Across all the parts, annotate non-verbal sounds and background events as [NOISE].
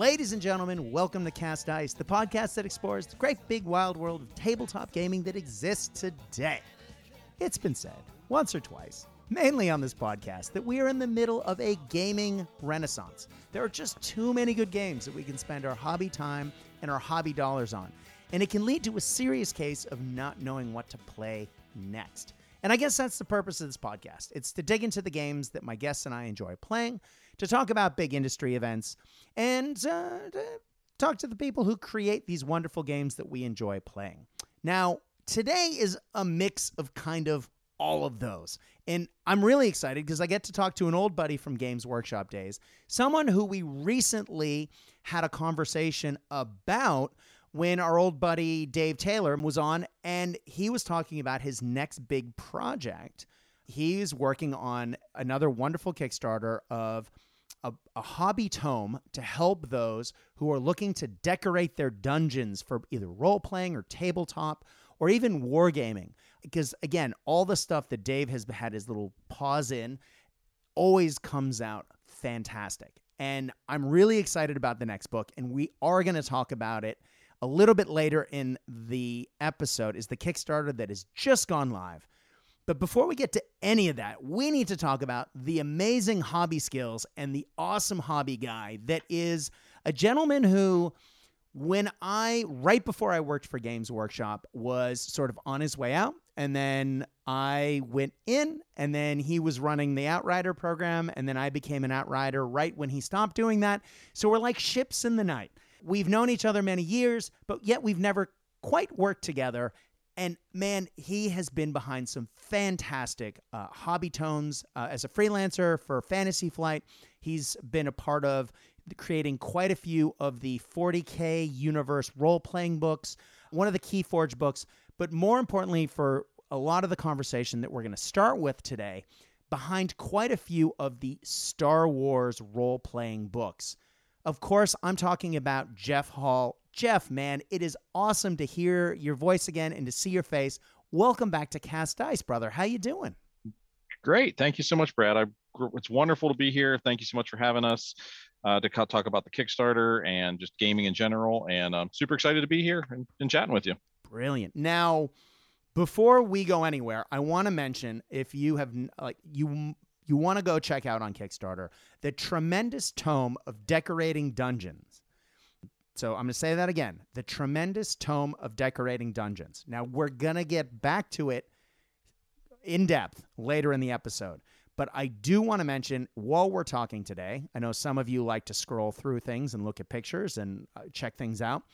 Ladies and gentlemen, welcome to Cast Dice, the podcast that explores the great big wild world of tabletop gaming that exists today. It's been said once or twice, mainly on this podcast, that we are in the middle of a gaming renaissance. There are just too many good games that we can spend our hobby time and our hobby dollars on, and it can lead to a serious case of not knowing what to play next. And I guess that's the purpose of this podcast. It's to dig into the games that my guests and I enjoy playing, to talk about big industry events, and uh, to talk to the people who create these wonderful games that we enjoy playing. Now, today is a mix of kind of all of those. And I'm really excited because I get to talk to an old buddy from Games Workshop days, someone who we recently had a conversation about when our old buddy Dave Taylor was on and he was talking about his next big project. He's working on another wonderful Kickstarter of a, a, hobby tome to help those who are looking to decorate their dungeons for either role playing or tabletop or even wargaming. Because again, all the stuff that Dave has had his little paws in always comes out fantastic. And I'm really excited about the next book, and we are going to talk about it a little bit later in the episode is the Kickstarter that has just gone live. But before we get to any of that, we need to talk about the amazing hobby skills and the awesome hobby guy that is a gentleman who, when I, right before I worked for Games Workshop, was sort of on his way out. And then I went in, and then he was running the Outrider program. And then I became an Outrider right when he stopped doing that. So we're like ships in the night. We've known each other many years, but yet we've never quite worked together. And man, he has been behind some fantastic uh, hobby tones uh, as a freelancer for Fantasy Flight. He's been a part of creating quite a few of the 40K universe role playing books, one of the Keyforge books, but more importantly, for a lot of the conversation that we're going to start with today, behind quite a few of the Star Wars role playing books. Of course, I'm talking about Jeff Hall. Jeff, man, it is awesome to hear your voice again and to see your face. Welcome back to Cast Dice, brother. How you doing? Great. Thank you so much, Brad. I, it's wonderful to be here. Thank you so much for having us uh, to talk about the Kickstarter and just gaming in general. And I'm super excited to be here and, and chatting with you. Brilliant. Now, before we go anywhere, I want to mention if you have like you you want to go check out on Kickstarter the tremendous tome of decorating dungeons. So I'm going to say that again the tremendous tome of decorating dungeons. Now, we're going to get back to it in depth later in the episode. But I do want to mention while we're talking today, I know some of you like to scroll through things and look at pictures and uh, check things out.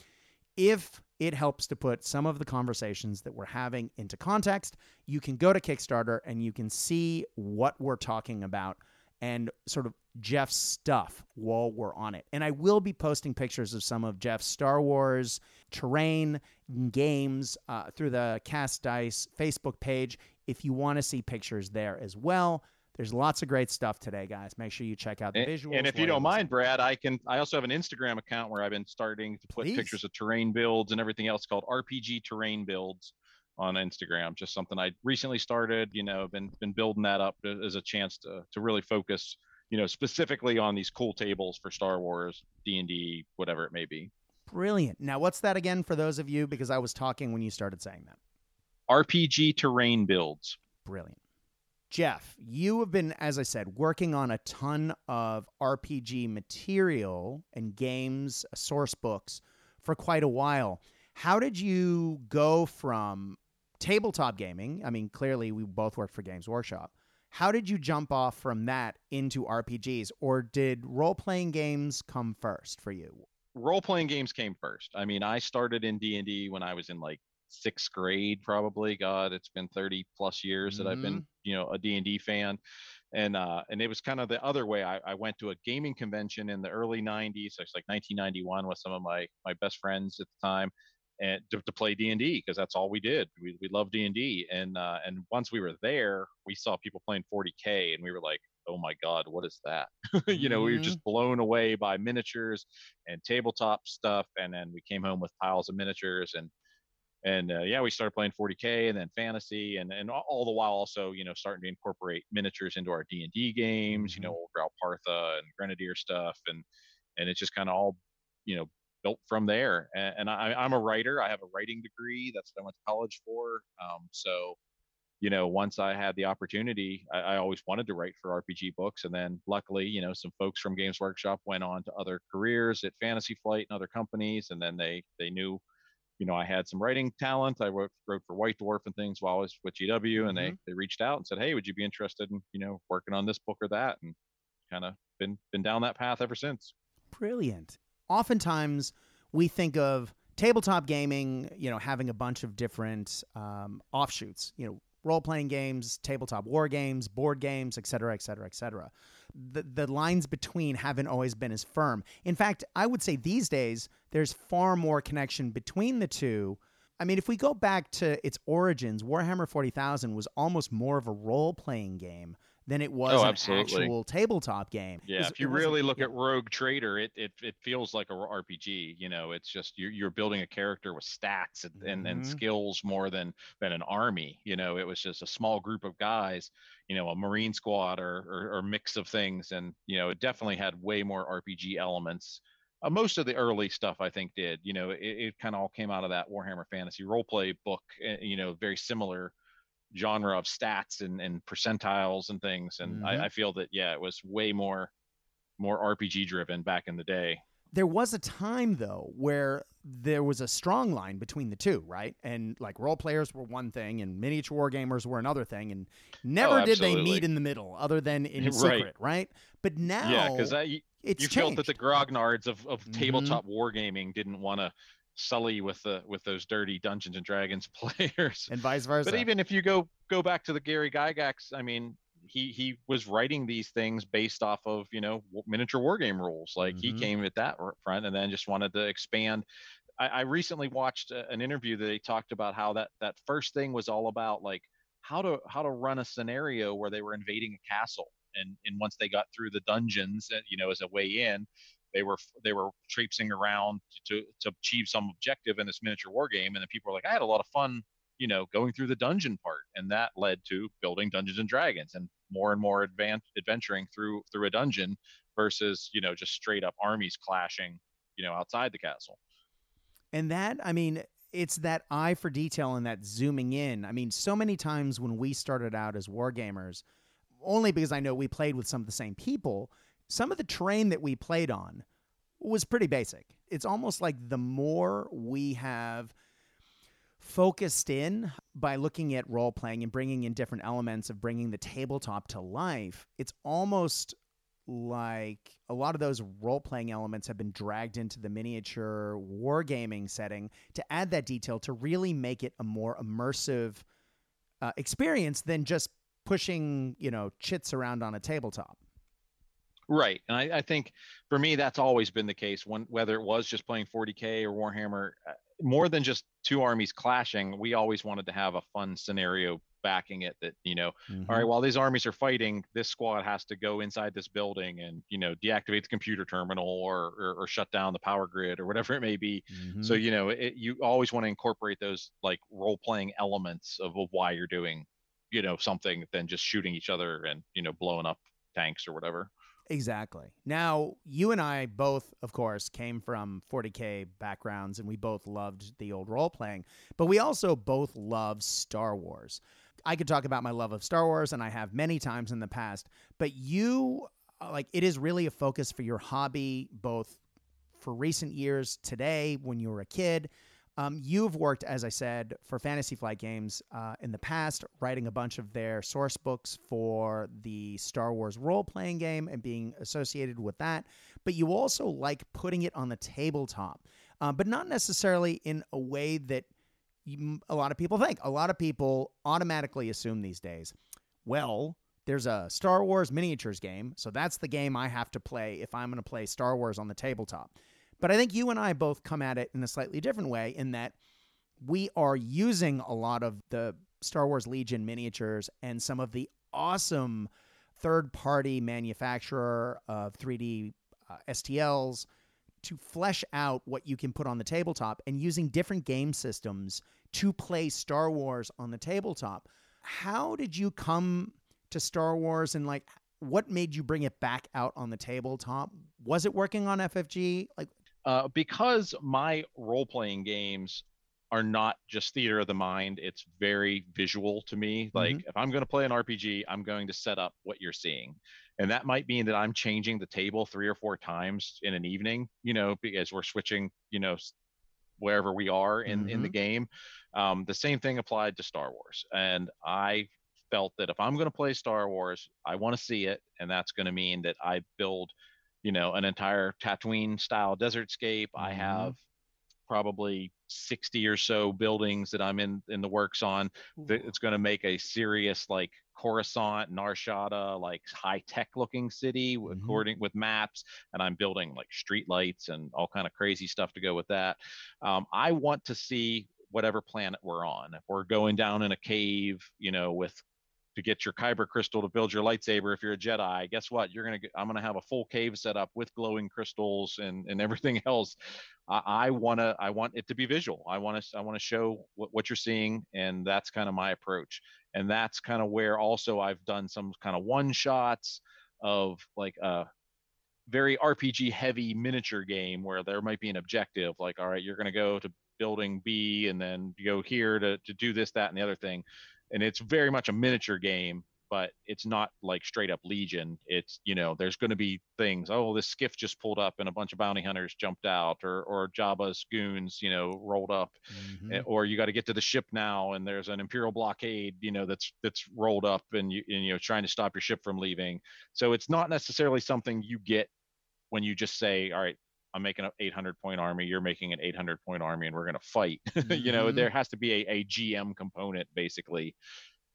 If it helps to put some of the conversations that we're having into context. You can go to Kickstarter and you can see what we're talking about and sort of Jeff's stuff while we're on it. And I will be posting pictures of some of Jeff's Star Wars terrain games uh, through the Cast Dice Facebook page if you want to see pictures there as well. There's lots of great stuff today, guys. Make sure you check out the and, visuals. And if you don't mind, Brad, I can. I also have an Instagram account where I've been starting to put Please. pictures of terrain builds and everything else called RPG Terrain Builds on Instagram. Just something I recently started. You know, been been building that up as a chance to to really focus. You know, specifically on these cool tables for Star Wars, D and D, whatever it may be. Brilliant. Now, what's that again for those of you? Because I was talking when you started saying that. RPG Terrain Builds. Brilliant. Jeff, you have been, as I said, working on a ton of RPG material and games, uh, source books for quite a while. How did you go from tabletop gaming? I mean, clearly we both worked for Games Workshop. How did you jump off from that into RPGs, or did role playing games come first for you? Role playing games came first. I mean, I started in D and D when I was in like sixth grade probably god it's been 30 plus years mm-hmm. that i've been mm-hmm. you know a d&d fan and uh and it was kind of the other way I, I went to a gaming convention in the early 90s so it's like 1991 with some of my my best friends at the time and to, to play d&d because that's all we did we, we loved d&d and uh and once we were there we saw people playing 40k and we were like oh my god what is that [LAUGHS] you know mm-hmm. we were just mm-hmm. blown away by miniatures and tabletop stuff and then we came home with piles of miniatures and and uh, yeah, we started playing 40k and then fantasy, and and all the while also you know starting to incorporate miniatures into our D and D games. Mm-hmm. You know, Ral Partha and Grenadier stuff, and and it just kind of all you know, built from there. And, and I, I'm a writer. I have a writing degree. That's what I went to college for. Um, so, you know, once I had the opportunity, I, I, always wanted to write for RPG books. And then luckily, you know, some folks from Games Workshop went on to other careers at Fantasy Flight and other companies. And then they, they knew, you know, I had some writing talent. I wrote, wrote for White Dwarf and things while I was with GW mm-hmm. and they, they reached out and said, Hey, would you be interested in, you know, working on this book or that? And kind of been, been down that path ever since. Brilliant oftentimes we think of tabletop gaming, you know, having a bunch of different um, offshoots, you know, role playing games, tabletop war games, board games, et cetera, et cetera, et cetera. The, the lines between haven't always been as firm. In fact, I would say these days there's far more connection between the two. I mean, if we go back to its origins, Warhammer 40,000 was almost more of a role playing game than it was oh, an absolutely. actual tabletop game. Yeah, if you really look at Rogue Trader, it, it it feels like a RPG. You know, it's just you're, you're building a character with stats and, mm-hmm. and, and skills more than than an army. You know, it was just a small group of guys. You know, a Marine squad or or, or mix of things, and you know, it definitely had way more RPG elements. Uh, most of the early stuff I think did. You know, it, it kind of all came out of that Warhammer Fantasy role play book. Eh, you know, very similar genre of stats and, and percentiles and things. And mm-hmm. I, I feel that yeah, it was way more more RPG driven back in the day. There was a time though where there was a strong line between the two, right? And like role players were one thing and miniature war gamers were another thing and never oh, did they meet in the middle other than in right. [LAUGHS] secret, right? But now Yeah, cuz you changed. felt that the grognards of, of mm-hmm. tabletop wargaming didn't want to sully with the with those dirty Dungeons and Dragons [LAUGHS] players, and vice versa. But even if you go go back to the Gary Gygax, I mean, he he was writing these things based off of you know miniature war game rules. Like mm-hmm. he came at that front and then just wanted to expand. I, I recently watched a, an interview that he talked about how that that first thing was all about like how to how to run a scenario where they were invading a castle and and once they got through the dungeons uh, you know as a way in they were they were traipsing around to to achieve some objective in this miniature war game, and then people were like, I had a lot of fun, you know, going through the dungeon part, and that led to building Dungeons and Dragons and more and more advanced adventuring through through a dungeon versus you know just straight up armies clashing, you know, outside the castle. And that, I mean, it's that eye for detail and that zooming in. I mean, so many times when we started out as wargamers, only because I know we played with some of the same people, some of the terrain that we played on was pretty basic. It's almost like the more we have focused in by looking at role playing and bringing in different elements of bringing the tabletop to life, it's almost like a lot of those role playing elements have been dragged into the miniature wargaming setting to add that detail to really make it a more immersive uh, experience than just pushing, you know, chits around on a tabletop. Right. And I, I, think for me, that's always been the case when, whether it was just playing 40k or Warhammer, uh, more than just two armies clashing, we always wanted to have a fun scenario backing it that, you know, mm-hmm. all right, while these armies are fighting, this squad has to go inside this building and, you know, deactivate the computer terminal or, or, or shut down the power grid or whatever it may be. Mm-hmm. So, you know, it, you always want to incorporate those like role playing elements of, of why you're doing, you know, something than just shooting each other and, you know, blowing up tanks or whatever. Exactly. Now, you and I both, of course, came from 40K backgrounds and we both loved the old role playing, but we also both love Star Wars. I could talk about my love of Star Wars, and I have many times in the past, but you, uh, like, it is really a focus for your hobby, both for recent years, today, when you were a kid, um, you've worked, as I said, for Fantasy Flight Games uh, in the past, writing a bunch of their source books for the Star Wars role playing game and being associated with that. But you also like putting it on the tabletop, uh, but not necessarily in a way that you, a lot of people think. A lot of people automatically assume these days, well, there's a Star Wars miniatures game, so that's the game I have to play if I'm going to play Star Wars on the tabletop. But I think you and I both come at it in a slightly different way in that we are using a lot of the Star Wars Legion miniatures and some of the awesome third party manufacturer of 3D uh, STLs to flesh out what you can put on the tabletop and using different game systems to play Star Wars on the tabletop. How did you come to Star Wars and like what made you bring it back out on the tabletop? Was it working on FFG? Like Uh, because my role playing games are not just theater of the mind, it's very visual to me. Like mm-hmm. if I'm going to play an RPG, I'm going to set up what you're seeing. And that might mean that I'm changing the table three or four times in an evening, you know, because we're switching, you know, wherever we are in, mm-hmm. in the mm-hmm. game. Um, the same thing applied to Star Wars. And I felt that if I'm going to play Star Wars, I want to see it, and that's going to mean that I build, you know, an entire Tatooine style desert scape. Mm-hmm. I have probably 60 or so buildings that I'm in in the works on. It's going to make a serious like Coruscant, Nar Shaddaa, like high tech looking city mm-hmm. according with maps, and I'm building like street lights and all kind of crazy stuff to go with that. Um, I want to see whatever planet we're on. If we're going down in a cave, you know, with to get your kyber crystal to build your lightsaber if you're a jedi guess what? You're gonna i'm gonna have a full cave set up with glowing crystals and and [LAUGHS] everything else. I, I want to i want it to be visual. I want to i want to show what, what you're seeing and that's kind of my approach. And that's kind of where also i've done some kind of one shots of like a very rpg heavy miniature game where there might be an objective like all right you're going to go to building b and then go here to, to do this that and the other thing and it's very much a miniature game but it's not like straight up legion. It's you know there's going to be things oh this skiff just pulled up and a bunch of bounty hunters jumped out or or jabba's goons you know rolled up. Mm-hmm. or you got to get to the ship now and there's an imperial blockade you know that's that's rolled up and you and, you know trying to stop your ship from leaving. So it's not necessarily something you get when you just say all right I'm making an 800 point army, you're making an 800 point army, and we're going to fight. Mm-hmm. [LAUGHS] you know, there has to be a, a GM component basically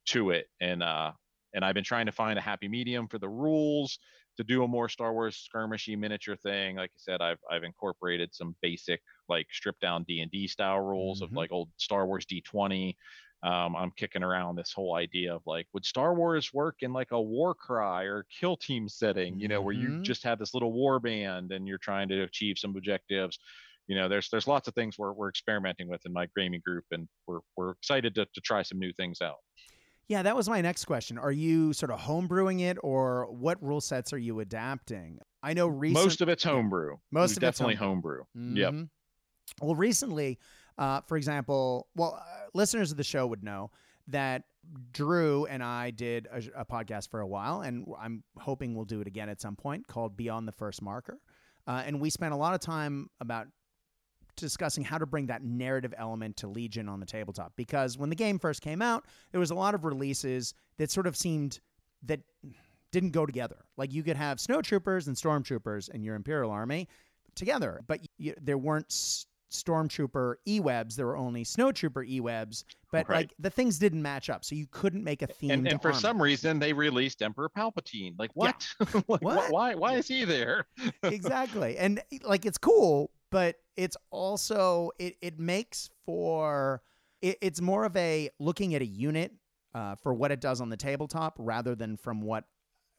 to it, and uh, and I've been trying to find a happy medium for the rules to do a more Star Wars skirmishy miniature thing. Like I said, I've I've incorporated some basic like stripped down D and D style rules mm-hmm. of like old Star Wars D20 um, I'm kicking around this whole idea of like, would Star Wars work in like a war cry or kill team setting, you know, mm-hmm. where you mm-hmm. just have this little war band and you're trying to achieve some objectives. You know, there's there's lots of things we're we're experimenting with in my gaming group, and we're we're excited to to try some new things out. Yeah, that was my next question. Are you sort of homebrewing it, or what rule sets are you adapting? I know recent- most of it's homebrew. Most of definitely it's homebrew. homebrew. Mm-hmm. Yep. Well, recently, uh, for example, well, uh, listeners of the show would know that Drew and I did a, a, podcast for a while, and I'm hoping we'll do it again at some point called Beyond the First Marker. Uh, and we spent a lot of time about discussing how to bring that narrative element to Legion on the tabletop. Because when the game first came out, there was a lot of releases that sort of seemed that didn't go together. Like you could have snowtroopers and stormtroopers in your Imperial army together, but you, there weren't stormtrooper e-webs there were only snowtrooper e-webs but right. like the things didn't match up so you couldn't make a theme and, and for armor. some reason they released emperor palpatine like what, yeah. [LAUGHS] like, what? why why is he there [LAUGHS] exactly and like it's cool but it's also it, it makes for it, it's more of a looking at a unit uh, for what it does on the tabletop rather than from what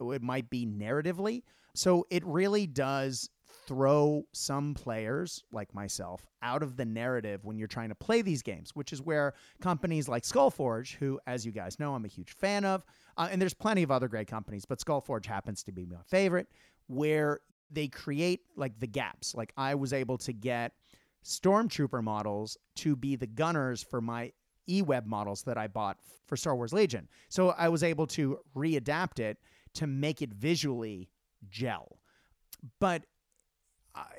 it might be narratively so it really does throw some players like myself out of the narrative when you're trying to play these games, which is where companies like Skullforge, who, as you guys know, I'm a huge fan of, uh, and there's plenty of other great companies, but Skullforge happens to be my favorite, where they create like the gaps. Like I was able to get Stormtrooper models to be the gunners for my eWeb models that I bought for Star Wars Legion. So I was able to readapt it to make it visually gel. But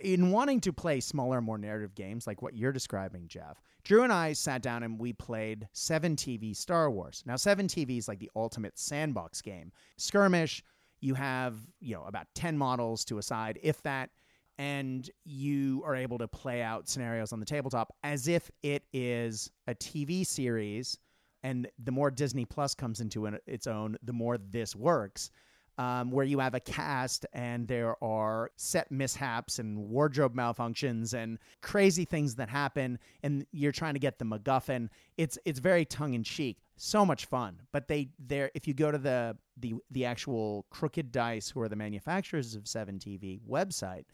in wanting to play smaller, more narrative games like what you're describing, Jeff, Drew and I sat down and we played 7TV Star Wars. Now, 7TV is like the ultimate sandbox game. Skirmish, you have, you know, about 10 models to a side, if that, and you are able to play out scenarios on the tabletop as if it is a TV series. And the more Disney Plus comes into its own, the more this works um, where you have a cast and there are set mishaps and wardrobe malfunctions and crazy things that happen, and you're trying to get the MacGuffin. It's it's very tongue in cheek, so much fun. But they there if you go to the the the actual Crooked Dice, who are the manufacturers of Seven TV website,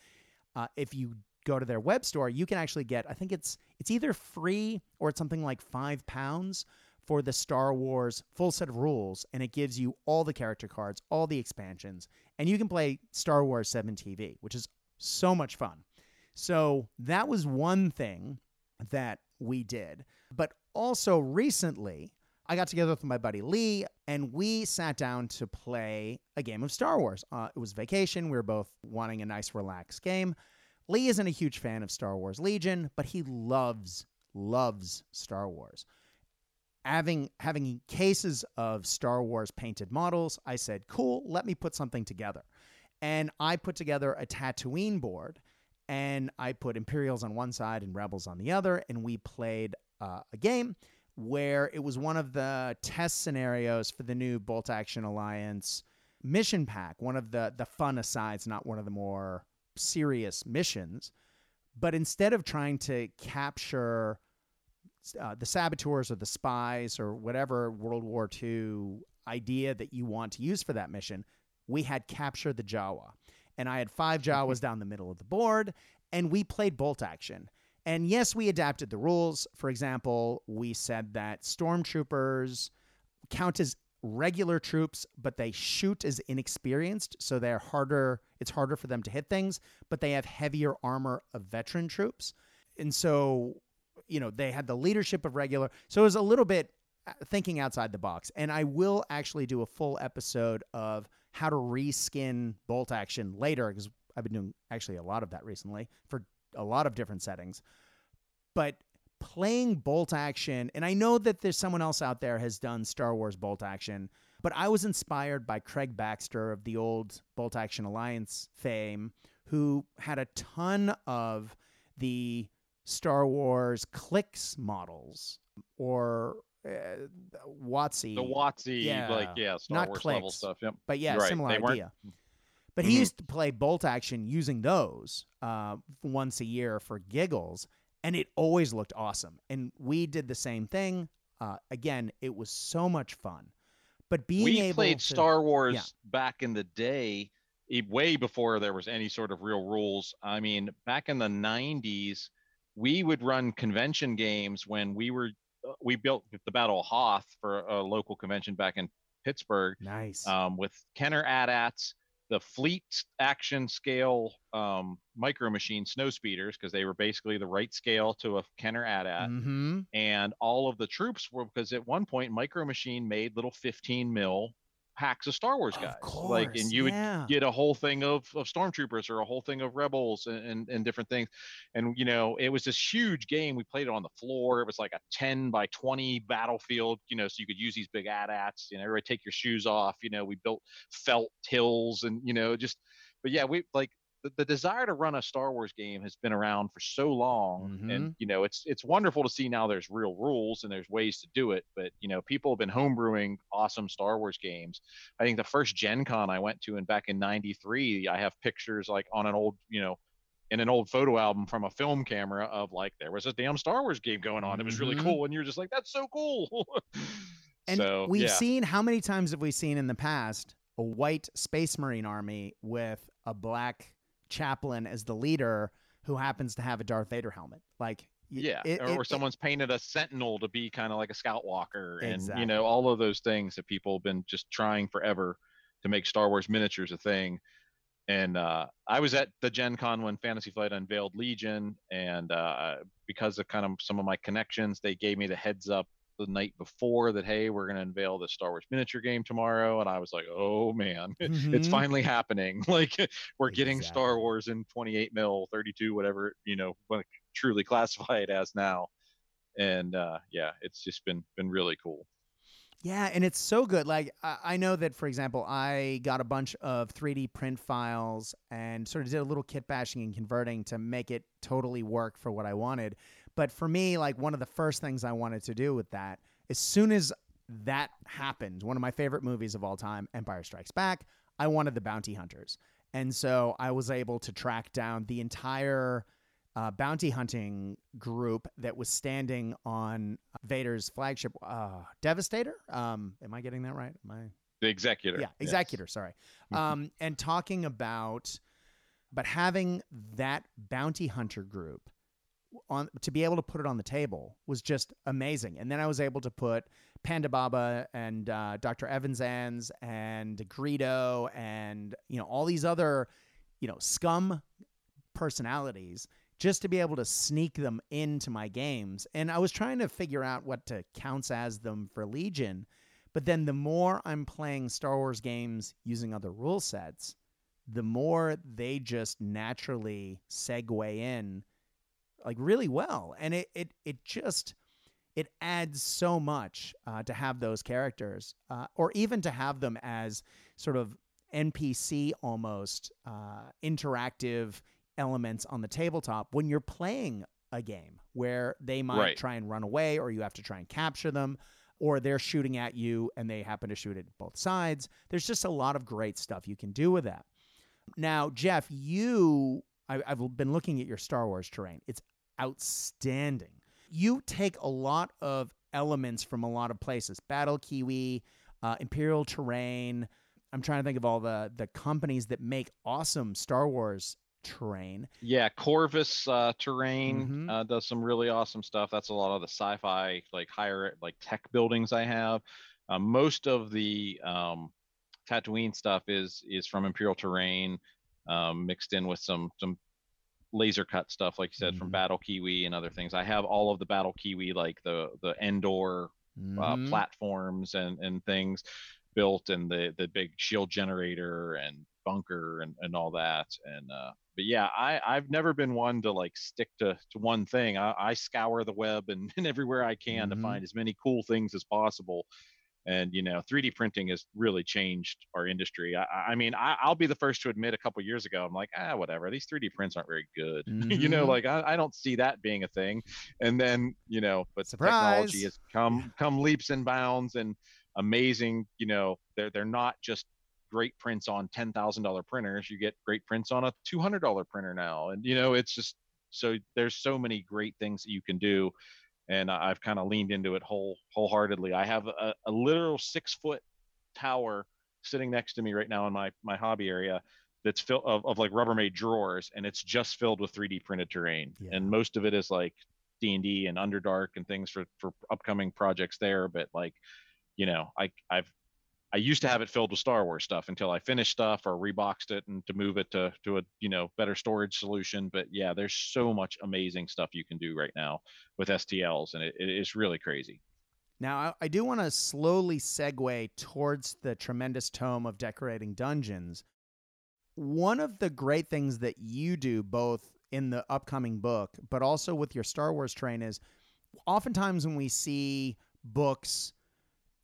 uh, if you go to their web store, you can actually get I think it's it's either free or it's something like five pounds for the Star Wars full set of rules, and it gives you all the character cards, all the expansions, and you can play Star Wars 7 TV, which is so much fun. So that was one thing that we did. But also recently, I got together with my buddy Lee and we sat down to play a game of Star Wars. Uh, it was vacation. We were both wanting a nice, relaxed game. Lee isn't a huge fan of Star Wars Legion, but he loves, loves Star Wars. Having having cases of Star Wars painted models, I said, "Cool, let me put something together." And I put together a Tatooine board, and I put Imperials on one side and Rebels on the other, and we played uh, a game where it was one of the test scenarios for the new Bolt Action Alliance mission pack, one of the the fun asides, not one of the more serious missions. But instead of trying to capture uh, the saboteurs or the spies or whatever World War II idea that you want to use for that mission, we had capture the Jawa. And I had five Jawas down the middle of the board, and we played bolt action. And yes, we adapted the rules. For example, we said that stormtroopers count as regular troops, but they shoot as inexperienced, so they're harder. It's harder for them to hit things, but they have heavier armor of veteran troops, and so you know they had the leadership of regular. So it was a little bit uh, thinking outside the box. And I will actually do a full episode of how to reskin bolt action later because I've been doing actually a lot of that recently for a lot of different settings. But playing bolt action, and I know that there's someone else out there has done Star Wars bolt action, but I was inspired by Craig Baxter of the old Bolt Action Alliance fame, who had a ton of the Star Wars clicks models or uh, WotC. The WotC, Yeah. like yeah, Star Not Wars level stuff. Yep. But yeah, right. similar They weren't- idea. But he Mhm. used to play bolt action using those uh, once a year for giggles, and it always looked awesome. And we did the same thing. Uh, again, it was so much fun. But being we able played to, Star Wars yeah. back in the day, way before there was any sort of real rules. I mean, back in the '90s, we would run convention games when we were uh, we built the Battle of Hoth for a local convention back in Pittsburgh nice. um, with Kenner AT-ATs, the fleet action scale um, micro machine snow speeders because they were basically the right scale to a Kenner AT-AT mm-hmm. and all of the troops were because at one point micro machine made little 15 mil packs of star wars guys course, like and you yeah. would get a whole thing of, of stormtroopers or a whole thing of rebels and, and, and different things and you know it was this huge game we played it on the floor it was like a 10 by 20 battlefield you know so you could use these big AT-ATs you know everybody take your shoes off you know we built felt hills and you know just but yeah we like the, the desire to run a Star Wars game has been around for so long, Mm-hmm. and you know it's it's wonderful to see now there's real rules and there's ways to do it. But you know people have been homebrewing awesome Star Wars games. I think the first Gen Con I went to, and back in '93, I have pictures like on an old you know in an old photo album from a film camera of like there was a damn Star Wars game going on. It was really Mhm. cool, and you're just like that's so cool. [LAUGHS] And so we've yeah. seen how many times have we seen in the past a white space marine army with a black chaplain as the leader who happens to have a Darth Vader helmet? Like, yeah it- or, it- or it- someone's painted a sentinel to be kind of like a scout walker and Exactly. you know all of those things that people have been just trying forever to make star wars miniatures a thing and uh, i was at the gen con when fantasy flight unveiled legion and uh, because of kind of some of my connections they gave me the heads up the night before that hey we're going to unveil the star wars miniature game tomorrow and i was like oh man [LAUGHS] it's Mhm. finally happening [LAUGHS] like we're getting Exactly. star wars in 28 mil 32 whatever you know truly [LAUGHS] classify it as now and uh yeah it's just been been really cool Yeah, and it's so good. Like I I know that, for example, I got a bunch of 3D print files and sort of did a little kit bashing and converting to make it totally work for what I wanted. But for me, like one of the first things I wanted to do with that, as soon as that happened, one of my favorite movies of all time, Empire Strikes Back, I wanted the bounty hunters. And so I was able to track down the entire uh, bounty hunting group that was standing on Vader's flagship, uh, Devastator. Um, am I getting that right? Am I? the executor Yeah, yes. Executor. Sorry. Mhm. Um, and talking about, but having that bounty hunter group on to be able to put it on the table was just amazing. And then I was able to put Ponda Baba and uh, Dr. Evazan's and Greedo and you know all these other you know scum personalities just to be able to sneak them into my games. And I was trying to figure out what to counts as them for Legion. But then the more I'm playing Star Wars games using other rule sets, the more they just naturally segue in like really well. And it it it just it adds so much uh, to have those characters, uh, or even to have them as sort of NPC almost uh, interactive elements on the tabletop when you're playing a game where they might Right. try and run away, or you have to try and capture them, or they're shooting at you and they happen to shoot at both sides. There's just a lot of great stuff you can do with that. Now, Jeff, you, I, I've been looking at your Star Wars terrain. It's outstanding. You take a lot of elements from a lot of places Battle Kiwi, uh, Imperial Terrain. I'm trying to think of all the, the companies that make awesome Star Wars terrain. Yeah, Corvus uh, terrain Mhm. uh, does some really awesome stuff. That's a lot of the sci-fi, like higher, like tech buildings I have. Uh, most of the um, Tatooine stuff is is from Imperial Terrain, um, mixed in with some some laser cut stuff, like you said, from Mhm. Battle Kiwi and other things. I have all of the Battle Kiwi, like the the Endor uh, Mhm. platforms and and things built and the the big shield generator and bunker and and all that and uh but yeah i i've never been one to like stick to to one thing i, I scour the web and, [LAUGHS] and everywhere i can Mhm. to find as many cool things as possible and you know 3d printing has really changed our industry. I i mean I, i'll be the first to admit a couple years ago i'm like ah whatever these 3d prints aren't very good. [LAUGHS] You know Mhm. like I, I don't see that being a thing. And then you know but Surprise. technology has come come leaps and bounds and amazing you know they're they're not just great prints on $10,000 printers you get great prints on a $200 printer now. And you know it's just so there's so many great things that you can do and I've kind of leaned into it whole wholeheartedly I have a, a literal 6 foot tower sitting next to me right now in my my hobby area that's filled of, of like Rubbermaid drawers and it's just filled with 3D printed terrain Yeah. and most of it is like D&D and Underdark and things for for upcoming projects there but like you know I I've I used to have it filled with Star Wars stuff until I finished stuff or reboxed it and to move it to to a you know better storage solution but yeah there's so much amazing stuff you can do right now with STLs and it, it is really crazy Now, I, I do want to slowly segue towards the tremendous tome of decorating dungeons. One of the great things that you do, both in the upcoming book, but also with your Star Wars train, is oftentimes when we see books,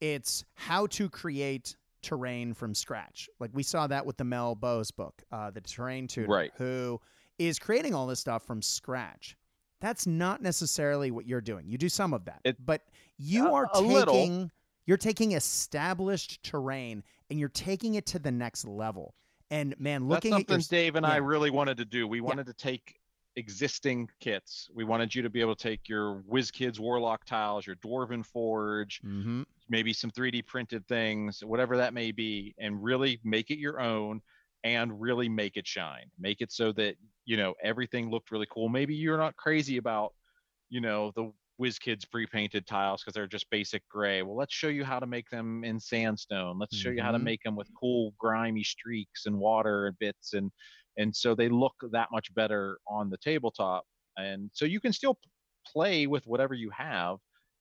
it's how to create terrain from scratch. Like we saw that with the Mel Bose book, uh, the Terrain Tutor, Right. who is creating all this stuff from scratch. That's not necessarily what you're doing. You do some of that, It- but you Uh, are little. taking you're taking established terrain and you're taking it to the next level. And man, looking That's at your something Dave and I really wanted to do. We wanted to take existing kits. We wanted you to be able to take your WizKids Warlock tiles, your Dwarven Forge, hmm maybe some 3D printed things, whatever that may be, and really make it your own and really make it shine. Make it so that, you know, everything looked really cool. Maybe you're not crazy about, you know, the WizKids pre-painted tiles because they're just basic gray. Well, let's show you how to make them in sandstone. Let's show you how to Mhm. make them with cool grimy streaks and water and bits and and so they look that much better on the tabletop. And so you can still play with whatever you have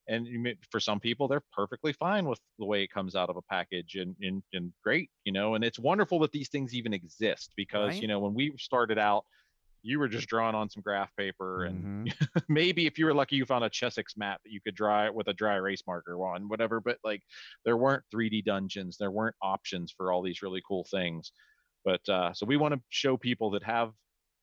and you may, for some people they're perfectly fine with the way it comes out of a package and, and and great you know and it's wonderful that these things even exist because Right. you know when we started out you were just drawing on some graph paper and Mhm. [LAUGHS] maybe if you were lucky you found a chessex map that you could draw with a dry erase marker on whatever but like there weren't 3d dungeons there weren't options for all these really cool things but uh, so we want to show people that have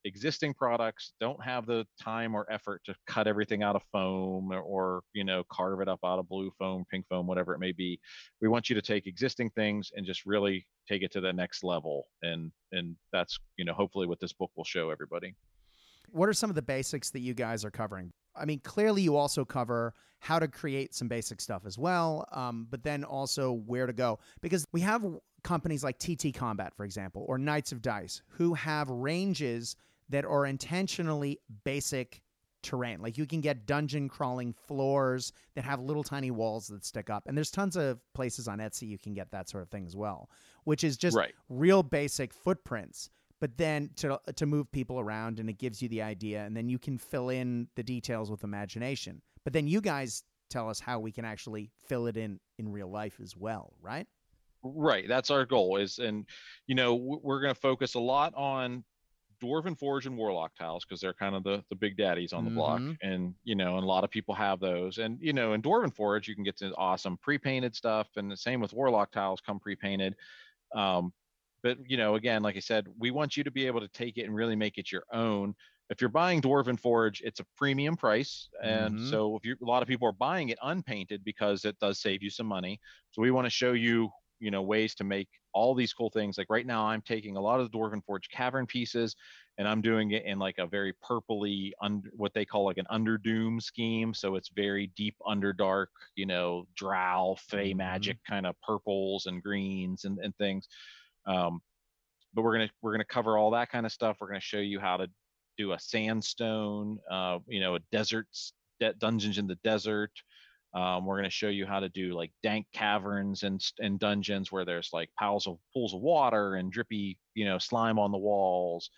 existing products don't have the time or effort to cut everything out of foam or, or you know carve it up out of blue foam pink foam whatever it may be we want you to take existing things and just really take it to the next level and and that's you know hopefully what this book will show everybody What are some of the basics that you guys are covering? I mean, clearly you also cover how to create some basic stuff as well, um, but then also where to go because we have companies like TT Combat, for example, or Knights of Dice, who have ranges that are intentionally basic terrain. Like you can get dungeon crawling floors that have little tiny walls that stick up, and there's tons of places on Etsy you can get that sort of thing as well, which is just right real basic footprints. But then to to move people around and it gives you the idea and then you can fill in the details with imagination. But then you guys tell us how we can actually fill it in in real life as well, right? Right, that's our goal is and you know we're going to focus a lot on Dwarven Forge and Warlock tiles because they're kind of the the big daddies on the mm-hmm. block, and you know, and a lot of people have those. And you know, in Dwarven Forge, you can get to awesome pre-painted stuff, and the same with Warlock tiles come pre-painted. Um, but you know, again, like I said, we want you to be able to take it and really make it your own. If you're buying Dwarven Forge, it's a premium price, and mm-hmm. so if you a lot of people are buying it unpainted because it does save you some money. So we want to show you you know ways to make all these cool things like right now i'm taking a lot of the dwarven forge cavern pieces and i'm doing it in like a very purpley under what they call like an underdoom scheme so it's very deep underdark you know drow fey mm-hmm. magic kind of purples and greens and, and things um, but we're gonna we're gonna cover all that kind of stuff we're gonna show you how to do a sandstone uh, you know a desert de- dungeons in the desert um, we're to show you how to do like dank caverns and and dungeons where there's like piles of pools of water and drippy, you know, slime on the walls,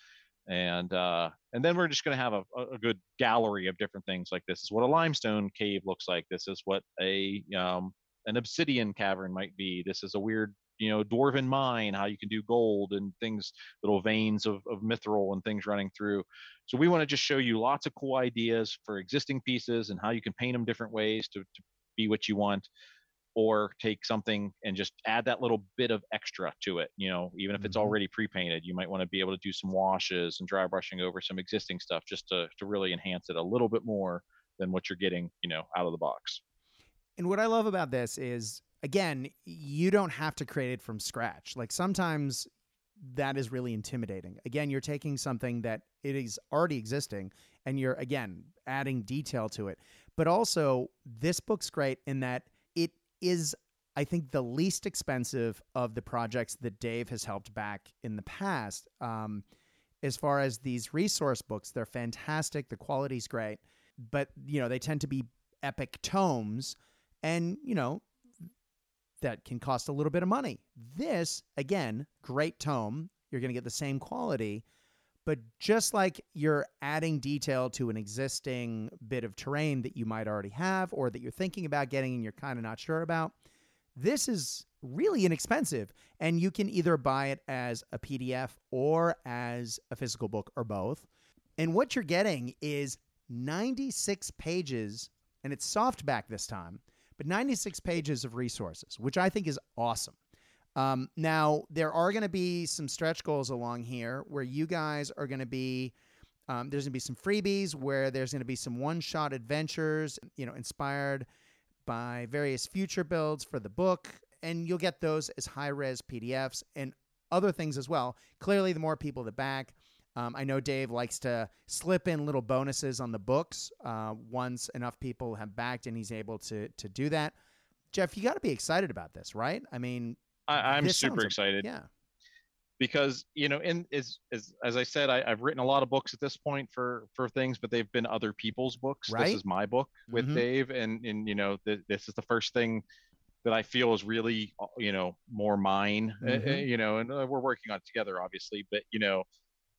and uh, and then we're just going to have a, a good gallery of different things. Like this is what a limestone cave looks like. This is what a um, an obsidian cavern might be. This is a weird you know dwarven mine how you can do gold and things little veins of, of mithril and things running through. So we want to just show you lots of cool ideas for existing pieces and how you can paint them different ways to, to be what you want or take something and just add that little bit of extra to it you know even if it's mm-hmm. already pre-painted. You might want to be able to do some washes and dry brushing over some existing stuff just to, to really enhance it a little bit more than what you're getting you know out of the box. And what i love about this is again, you don't have to create it from scratch. Like sometimes that is really intimidating. Again, you're taking something that it is already existing and you're again adding detail to it. But also, this book's great in that it is I think the least expensive of the projects that Dave has helped back in the past. Um, as far as these resource books, they're fantastic. The quality's great, but you know they tend to be epic tomes, and you know that can cost a little bit of money. This, again, great tome. You're going to get the same quality, but just like you're adding detail to an existing bit of terrain that you might already have or that you're thinking about getting and you're kind of not sure about, this is really inexpensive. And you can either buy it as a PDF or as a physical book or both. And what you're getting is 96 pages, and it's softback this time but 96 pages of resources, which I think is awesome. Um, now, there are going to be some stretch goals along here where you guys are going to be. Um, there's going to be some freebies where there's going to be some one-shot adventures, you know, inspired by various future builds for the book, and you'll get those as high-res PDFs and other things as well. Clearly, the more people that back, um, I know Dave likes to slip in little bonuses on the books uh, once enough people have backed, and he's able to to do that. Jeff, you got to be excited about this, right? I mean, I, am super sounds, excited. Yeah, because you know, in as as as I said, I, have written a lot of books at this point for for things, but they've been other people's books. Right? This is my book with mm-hmm. Dave, and and you know, th- this is the first thing that I feel is really uh, you know more mine. Mm-hmm. Uh, you know, and uh, we're working on it together, obviously, but you know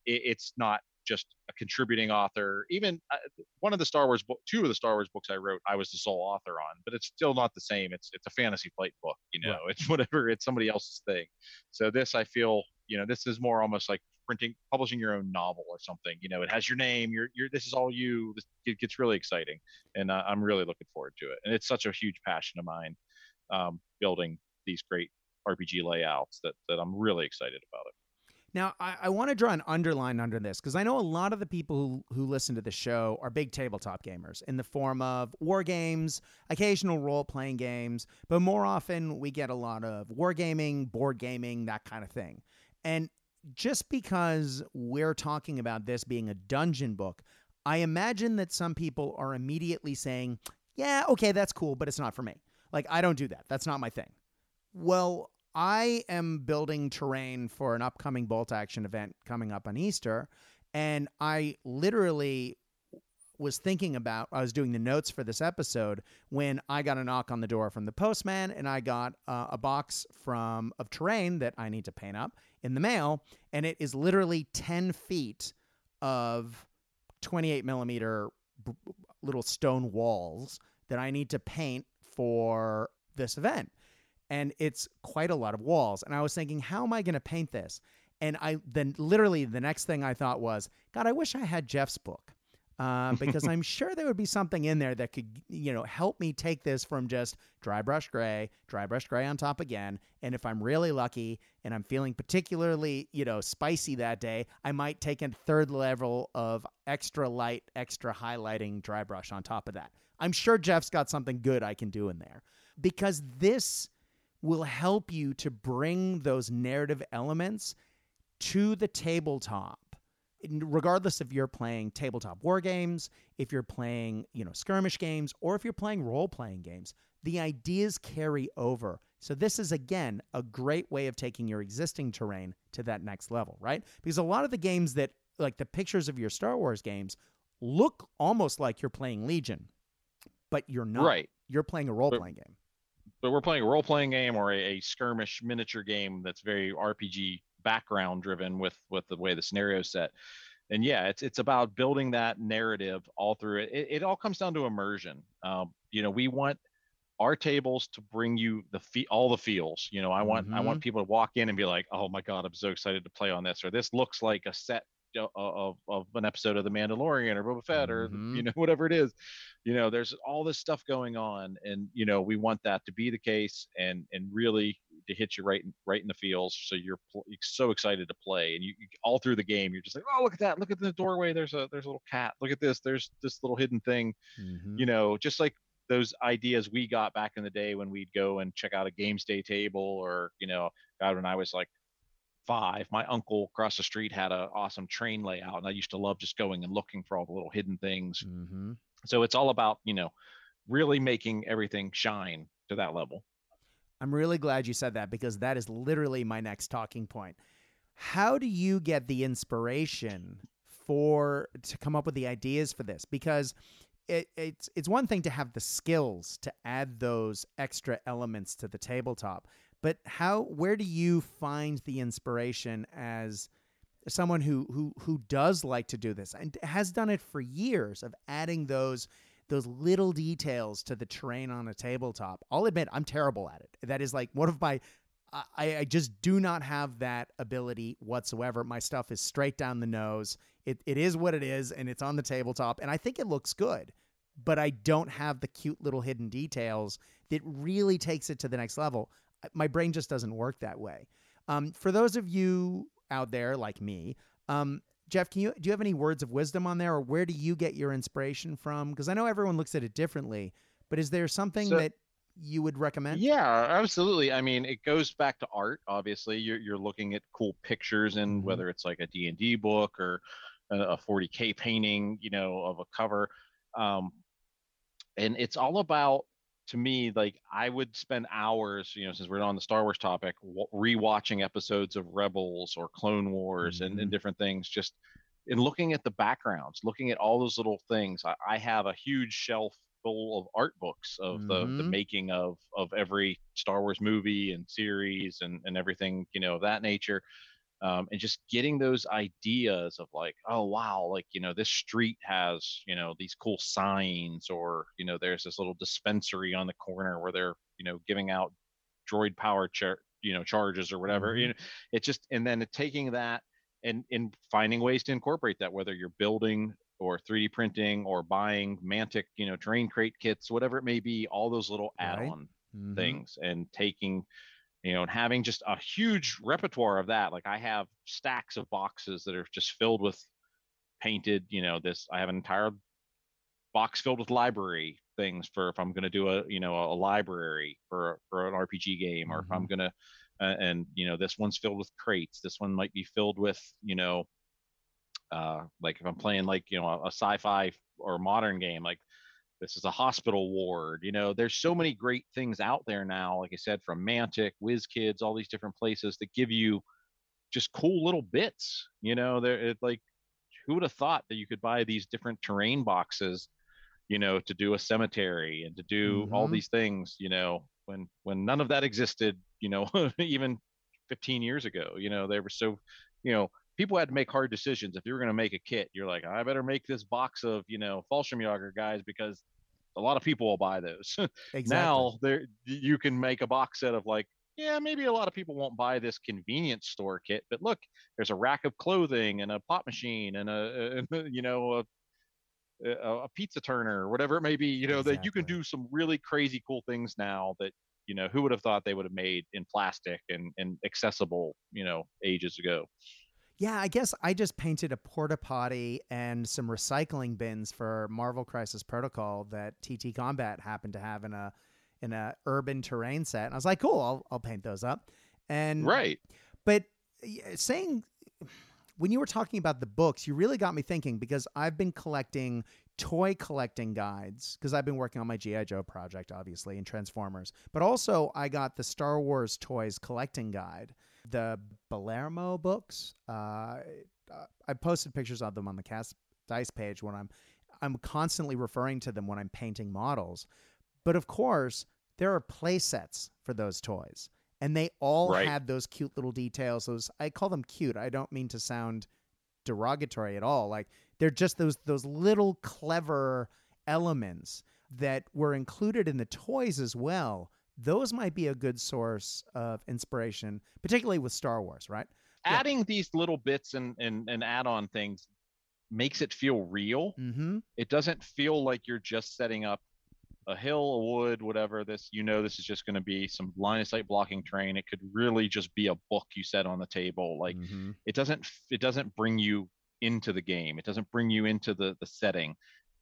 it, it's not just a contributing author. Even uh, one of the Star Wars book, two of the Star Wars books I wrote, I was the sole author on, but it's still not the same. It's it's a fantasy flight book, you know. Right. [LAUGHS] It's whatever. It's somebody else's thing. So this, I feel, you know, this is more almost like printing, publishing your own novel or something. You know, it has your name. You're, you're. This is all you. This, it gets really exciting, and uh, I'm really looking forward to it. And it's such a huge passion of mine, um, building these great RPG layouts that that I'm really excited about it. Now, I, I want to draw an underline under this because I know a lot of the people who, who listen to the show are big tabletop gamers in the form of war games, occasional role playing games, but more often we get a lot of wargaming, board gaming, that kind of thing. And just because we're talking about this being a dungeon book, I imagine that some people are immediately saying, yeah, okay, that's cool, but it's not for me. Like, I don't do that. That's not my thing. Well, I am building terrain for an upcoming bolt action event coming up on Easter, and I literally was thinking about, I was doing the notes for this episode when I got a knock on the door from the postman and I got uh, a box from of terrain that I need to paint up in the mail. And it is literally 10 feet of 28 millimeter b- little stone walls that I need to paint for this event. And it's quite a lot of walls. And I was thinking, how am I going to paint this? And I then literally the next thing I thought was, God, I wish I had Jeff's book. Uh, [LAUGHS] because I'm sure there would be something in there that could, you know, help me take this from just dry brush gray, dry brush gray on top again. And if I'm really lucky and I'm feeling particularly, you know, spicy that day, I might take a third level of extra light, extra highlighting dry brush on top of that. I'm sure Jeff's got something good I can do in there because this will help you to bring those narrative elements to the tabletop regardless if you're playing tabletop war games, if you're playing, you know, skirmish games, or if you're playing role playing games, the ideas carry over. So this is again a great way of taking your existing terrain to that next level, right? Because a lot of the games that like the pictures of your Star Wars games look almost like you're playing Legion, but you're not. Right. You're playing a role playing game. But we're playing a role playing game or a, a skirmish miniature game that's very RPG background driven with with the way the scenario set and yeah it's it's about building that narrative all through it it, it all comes down to immersion um, you know we want our tables to bring you the fee- all the feels you know i want mm-hmm. i want mm-hmm. people to walk in and be like oh my god i'm so excited to play on this or this looks like a set of, of an episode of The Mandalorian or Boba Fett or mm-hmm. you know [LAUGHS] whatever it is, you know there's all this stuff going on, and you know we want that to be the case and and really to hit you right in, right in the feels, so you're, you're so excited to play, and you, you, all through the game you're just like oh look at that. Look at the doorway. There's a there's a little cat. Look at this. There's this little hidden thing, mm-hmm. you know just like those ideas we got back in the day when we'd go and check out a games day table or you know God when I was like five, my uncle across the street had an awesome train layout, and I used to love just going and looking for all the little hidden things. Mm-hmm. So it's all about you know really making everything shine to that level. I'm really glad you said that because that is literally my next talking point. How do you get the inspiration for to come up with the ideas for this? Because it, it's it's one thing to have the skills to add those extra elements to the tabletop, but how where do you find the inspiration as someone who who who does like to do this and has done it for years of adding those those little details to the terrain on a tabletop. I'll admit I'm terrible at it. That is like one of my I, I just do not have that ability whatsoever. My stuff is straight down the nose. It, it is what it is, and it's on the tabletop, and I think it looks good. But I don't have the cute little hidden details that really takes it to the next level my brain just doesn't work that way. Um, for those of you out there like me, um, Jeff, can you do you have any words of wisdom on there, or where do you get your inspiration from? Because I know everyone looks at it differently, but is there something so, that you would recommend? Yeah, absolutely. I mean, it goes back to art. Obviously, you're you're looking at cool pictures, and mm-hmm. whether it's like a D and D book or a 40k painting, you know, of a cover, um, and it's all about to me, like I would spend hours, you know, since we're on the Star Wars topic, rewatching episodes of Rebels or Clone Wars mm-hmm. and, and, mm-hmm. different things, just in looking at the backgrounds, looking at all those little things. I, I have a huge shelf full of art books of mm-hmm. the, the mm-hmm. making of of every Star Wars movie and series and, and everything, you know, of that nature um, and just getting those ideas of like oh wow like you know this street has you know these cool signs or you know there's this little dispensary on the corner where they're you know giving out droid power char- you know charges or whatever mm-hmm. you know it's just and then taking that and in finding ways to incorporate that whether you're building or 3d printing or buying mantic you know terrain crate kits whatever it may be all those little add-on right. mm-hmm. things and taking you know, and having just a huge repertoire of that. Like I have stacks of boxes that are just filled with painted, you know, this I have an entire box filled with library things for if I'm going to do a, you know, a, library for for an RPG game or mm-hmm. if I'm mm-hmm. going to uh, and you know, this one's filled with crates. This one might be filled with, you know, uh like if I'm playing like, you know, a, a sci-fi or modern game like this is a hospital ward you know there's so many great things out there now like i said from mantic WizKids all these different places that give you just cool little bits you know they're it, like who would have thought that you could buy these different terrain boxes you know to do a cemetery and to do mm-hmm. all these things you know when when none of that existed you know [LAUGHS] even 15 years ago you know they were so you know people had to make hard decisions if you were going to make a kit you're like i better make this box of you know Fallschirmjäger guys because a lot of people will buy those [LAUGHS] exactly. now there you can make a box set of like yeah, maybe a lot of people won't buy this convenience store kit, but look, there's a rack of clothing and a pot machine and a, a you know a, a, pizza turner or whatever it may be. You know exactly. that you can do some really crazy cool things now that you know who would have thought they would have made in plastic and and accessible you know ages ago. Yeah, I guess I just painted a porta potty and some recycling bins for Marvel Crisis Protocol that TT Combat happened to have in a in a urban terrain set. And I was like, cool, I'll, I'll paint those up. And right. But saying when you were talking about the books, you really got me thinking because I've been collecting toy collecting guides because I've been working on my GI Joe project, obviously, and Transformers. But also, I got the Star Wars toys collecting guide, the Balermo books. Uh, I posted pictures of them on the Cast Dice page when I'm I'm constantly referring to them when I'm painting models. But of course, there are play sets for those toys and they all right. had those cute little details those i call them cute i don't mean to sound derogatory at all like they're just those those little clever elements that were included in the toys as well those might be a good source of inspiration particularly with star wars right adding yeah. these little bits and, and and add-on things makes it feel real mm-hmm. it doesn't feel like you're just setting up a hill, a wood, whatever. This you know this is just going to be some line of sight blocking terrain. It could really just be a book you set on the table. Like mm-hmm. it doesn't it doesn't bring you into the game. It doesn't bring you into the the setting.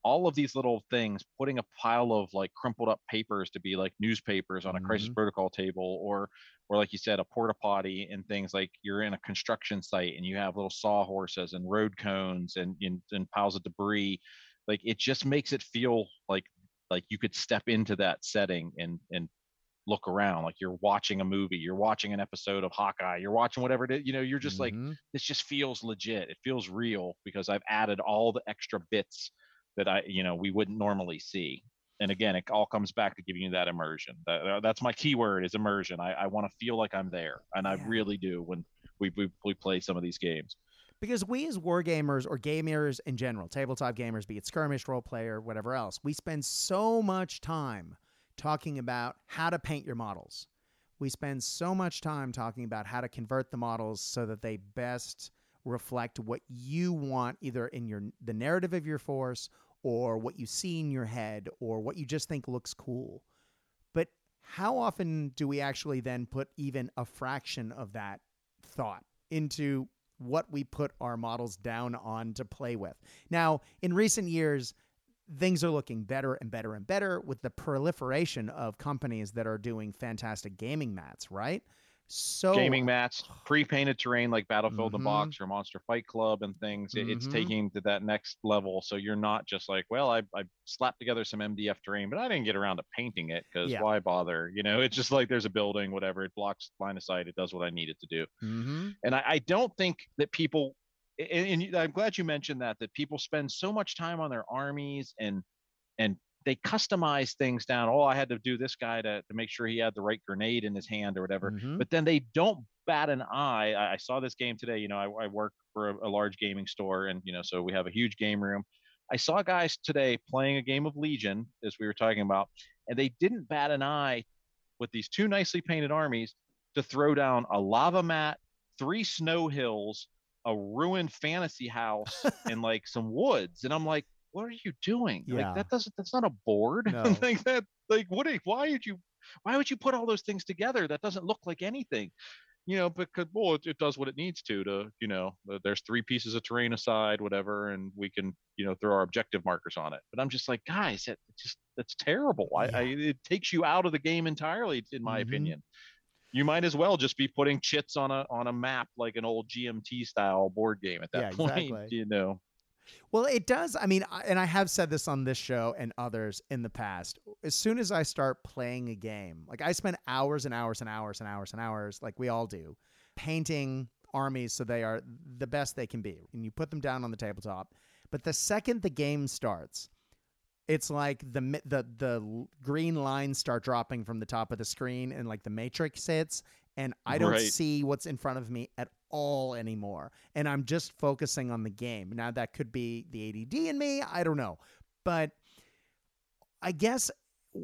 All of these little things, putting a pile of like crumpled up papers to be like newspapers on a mm-hmm. crisis protocol table, or or like you said, a porta potty and things like you're in a construction site and you have little sawhorses and road cones and, and, and piles of debris like it just makes it feel like like you could step into that setting and and look around like you're watching a movie you're watching an episode of hawkeye you're watching whatever it is you know you're just mm-hmm. like this just feels legit it feels real because i've added all the extra bits that i you know we wouldn't normally see and again it all comes back to giving you that immersion that, uh, that's my key word is immersion i, I want to feel like i'm there and yeah. i really do when we, we, we play some of these games because we as wargamers or gamers in general, tabletop gamers, be it skirmish, role player, whatever else, we spend so much time talking about how to paint your models. We spend so much time talking about how to convert the models so that they best reflect what you want either in your the narrative of your force or what you see in your head or what you just think looks cool. But how often do we actually then put even a fraction of that thought into what we put our models down on to play with. Now, in recent years, things are looking better and better and better with the proliferation of companies that are doing fantastic gaming mats, right? So gaming mats, pre-painted terrain like Battlefield mm-hmm. the Box or Monster Fight Club and things. Mm-hmm. It's taking to that next level. So you're not just like, well, I, I slapped together some MDF terrain, but I didn't get around to painting it because yeah. why bother? You know, it's just like there's a building, whatever. It blocks line of sight. It does what I need it to do. Mm-hmm. And I, I don't think that people. And, and I'm glad you mentioned that. That people spend so much time on their armies and and they customize things down. Oh, I had to do this guy to, to make sure he had the right grenade in his hand or whatever. Mm-hmm. But then they don't bat an eye. I, I saw this game today. You know, I, I work for a, a, large gaming store, and you know, so we have a huge game room. I saw guys today playing a game of Legion, as we were talking about, and they didn't bat an eye with these two nicely painted armies to throw down a lava mat, three snow hills, a ruined fantasy house, [LAUGHS] and like some woods. And I'm like, what are you doing? Yeah. Like that doesn't that's not a board. [LAUGHS] No. like that like what are, why would you why would you put all those things together? That doesn't look like anything. You know, because well, it, it does what it needs to to, you know, there's three pieces of terrain aside, whatever, and we can, you know, throw our objective markers on it. But I'm just like, guys, that just that's terrible. Yeah. I, I, it takes you out of the game entirely, in my mm-hmm. opinion you might as well just be putting chits on a on a map like an old GMT style board game at that yeah, [LAUGHS] point. Exactly. You know. Well, it does. I mean, and I have said this on this show and others in the past. As soon as I start playing a game, like I spend hours and hours and hours and hours and hours, like we all do, painting armies so they are the best they can be, and you put them down on the tabletop. But the second the game starts, it's like the the the green lines start dropping from the top of the screen, and like the matrix hits, and I don't Right. see what's in front of me at all anymore, and I'm just focusing on the game. Now that could be the ADD in me, I don't know, but I guess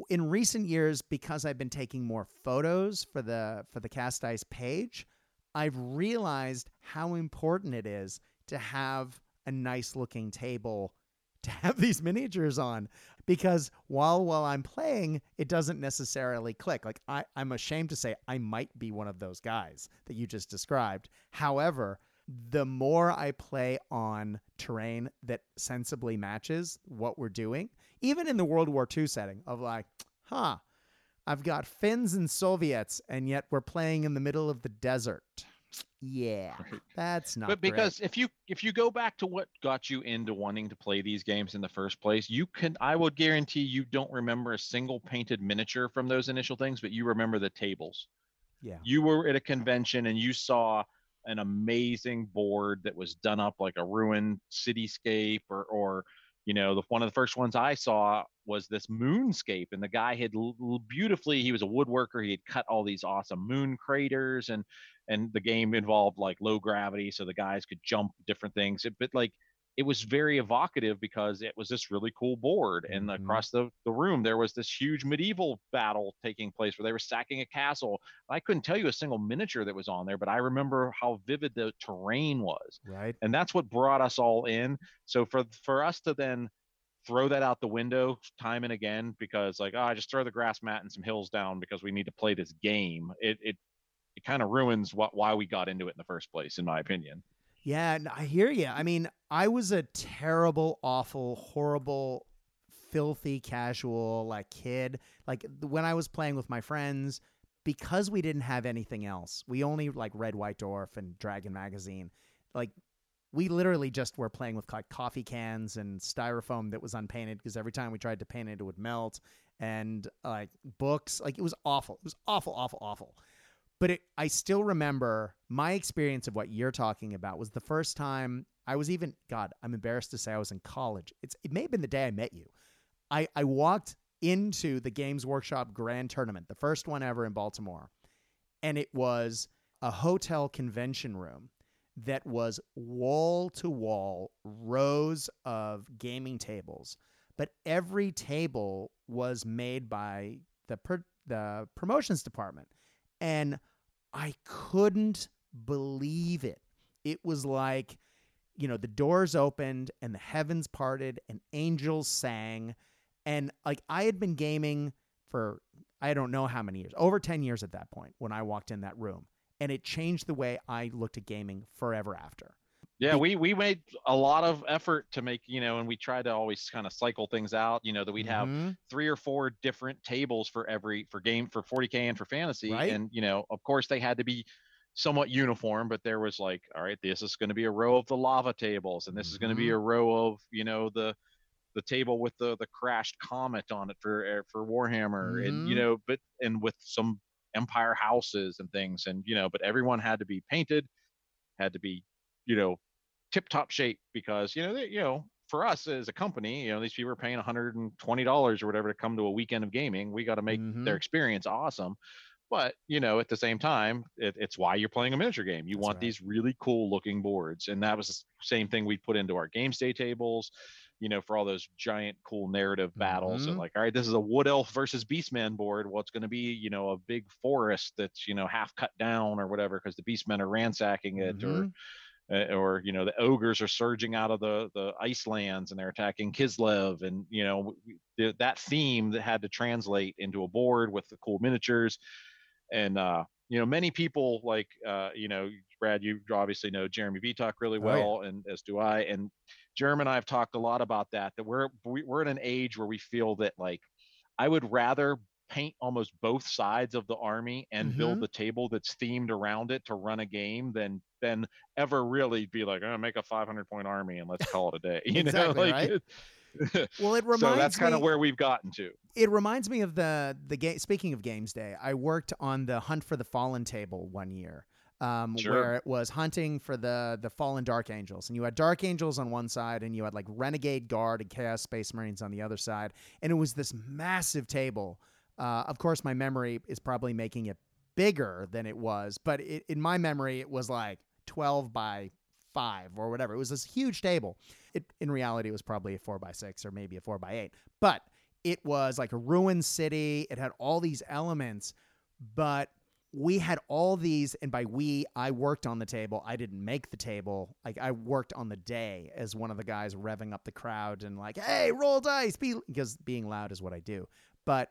in recent years because I've been taking more photos for the for the Cast Dice page, I've realized how important it is to have a nice looking table to have [LAUGHS] these miniatures on because while while I'm playing, it doesn't necessarily click. Like I, I'm ashamed to say I might be one of those guys that you just described. However, the more I play on terrain that sensibly matches what we're doing, even in the World War II setting of like, huh, I've got Finns and Soviets, and yet we're playing in the middle of the desert. Yeah, Right. that's not. but great. because if you if you go back to what got you into wanting to play these games in the first place you can i would guarantee you don't remember a single painted miniature from those initial things but you remember the tables yeah, you were at a convention and you saw an amazing board that was done up like a ruined cityscape or or you know the one of the first ones i saw was this moonscape and the guy had beautifully he was a woodworker he had cut all these awesome moon craters and and the game involved like low gravity so the guys could jump different things it, but like it was very evocative because it was this really cool board and Mhm. across the, the room there was this huge medieval battle taking place where they were sacking a castle I couldn't tell you a single miniature that was on there, but I remember how vivid the terrain was. right. And that's what brought us all in. So for for us to then throw that out the window time and again because like, oh, I just throw the grass mat and some hills down because we need to play this game. It it it kind of ruins what why we got into it in the first place, in my opinion. Yeah, I hear you. I mean, I was a terrible, awful, horrible, filthy, casual like kid. Like when I was playing with my friends, because we didn't have anything else. We only like read White Dwarf and Dragon magazine. Like we literally just were playing with like coffee cans and styrofoam that was unpainted because every time we tried to paint it, it would melt. And like books, like it was awful. It was awful, awful, awful. But it, I still remember my experience of what you're talking about was the first time I was even God. I'm embarrassed to say I was in college. It's it may have been the day I met you. I I walked into the Games Workshop Grand Tournament, the first one ever in Baltimore, and it was a hotel convention room that was wall to wall rows of gaming tables, but every table was made by the per, the promotions department, and I couldn't believe it. It was like, you know, the doors opened and the heavens parted and angels sang. And like I had been gaming for I don't know how many years, over 10 years at that point when I walked in that room. And it changed the way I looked at gaming forever after. Yeah, we we made a lot of effort to make, you know, and we tried to always kind of cycle things out, you know, that we'd have Mhm. three or four different tables for every for game for 40k and for fantasy Right. and you know of course they had to be somewhat uniform but there was like all right this is going to be a row of the lava tables and this is going to be a row of you know the the table with the the crashed comet on it for uh, for warhammer and you Mhm. know but and with some empire houses and things and you know but everyone had to be painted had to be you know tip top shape because you know they, you know for us as a company you know these people are paying 120 dollars or whatever to come to a weekend of gaming. We got to make Mhm. their experience awesome. But you know at the same time it, it's why you're playing a miniature game. You That's want right. these really cool looking boards. And that was the same thing we put into our Games Day tables you know for all those giant cool narrative battles Mhm. and like all right this is a wood elf versus beastman board well it's going to be you know a big forest that's you know half cut down or whatever because the beastmen are ransacking it or Mhm. uh, or you know the ogres are surging out of the the ice lands and they're attacking Kislev and you know that theme that had to translate into a board with the cool miniatures and uh you know many people like uh you know Brad you obviously know Jeremy Vetock really Oh, yeah. well and as do I and Jeremy and I have talked a lot about that that we're we- we're in an age where we feel that like I would rather paint almost both sides of the army and build Mhm. the table that's themed around it to run a game than than ever really be like, I'm oh, make a 500 point army and let's call it a day. [LAUGHS] You Exactly, know, like, right? [LAUGHS] Well, it reminds me. so that's kind of where we've gotten to. it reminds me of the the game. Speaking of Games Day, I worked on the Hunt for the Fallen table one year, um, Sure. where it was hunting for the the fallen Dark Angels, and you had Dark Angels on one side, and you had like Renegade Guard and Chaos Space Marines on the other side, and it was this massive table. Uh, of course, my memory is probably making it bigger than it was, but it, in my memory, it was like twelve by five or whatever. It was this huge table. It in reality it was probably a four by six or maybe a four by eight, but it was like a ruined city. It had all these elements, but we had all these and by we i worked on the table. I didn't make the table. Like i worked on the day as one of the guys revving up the crowd and like hey roll dice! Be because being loud is what i do. But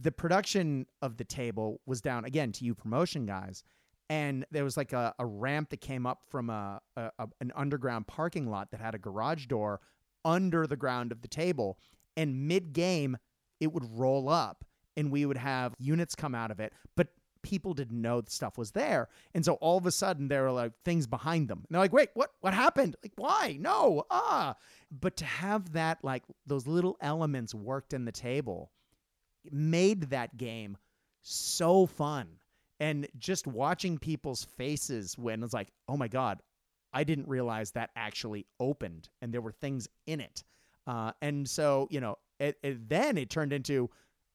the production of the table was down again to you promotion guys. And there was like a, a ramp that came up from a, a, a an underground parking lot that had a garage door under the ground of the table. And mid game it would roll up and we would have units come out of it. But people didn't know the stuff was there. And so all of a sudden there were like things behind them. And they're like wait what what happened? Like why? No ah. But to have that like those little elements worked in the table made that game so fun. And just watching people's faces when it's like oh my god i didn't realize that actually opened and there were things in it. Uh, and so you know it, it, then it turned into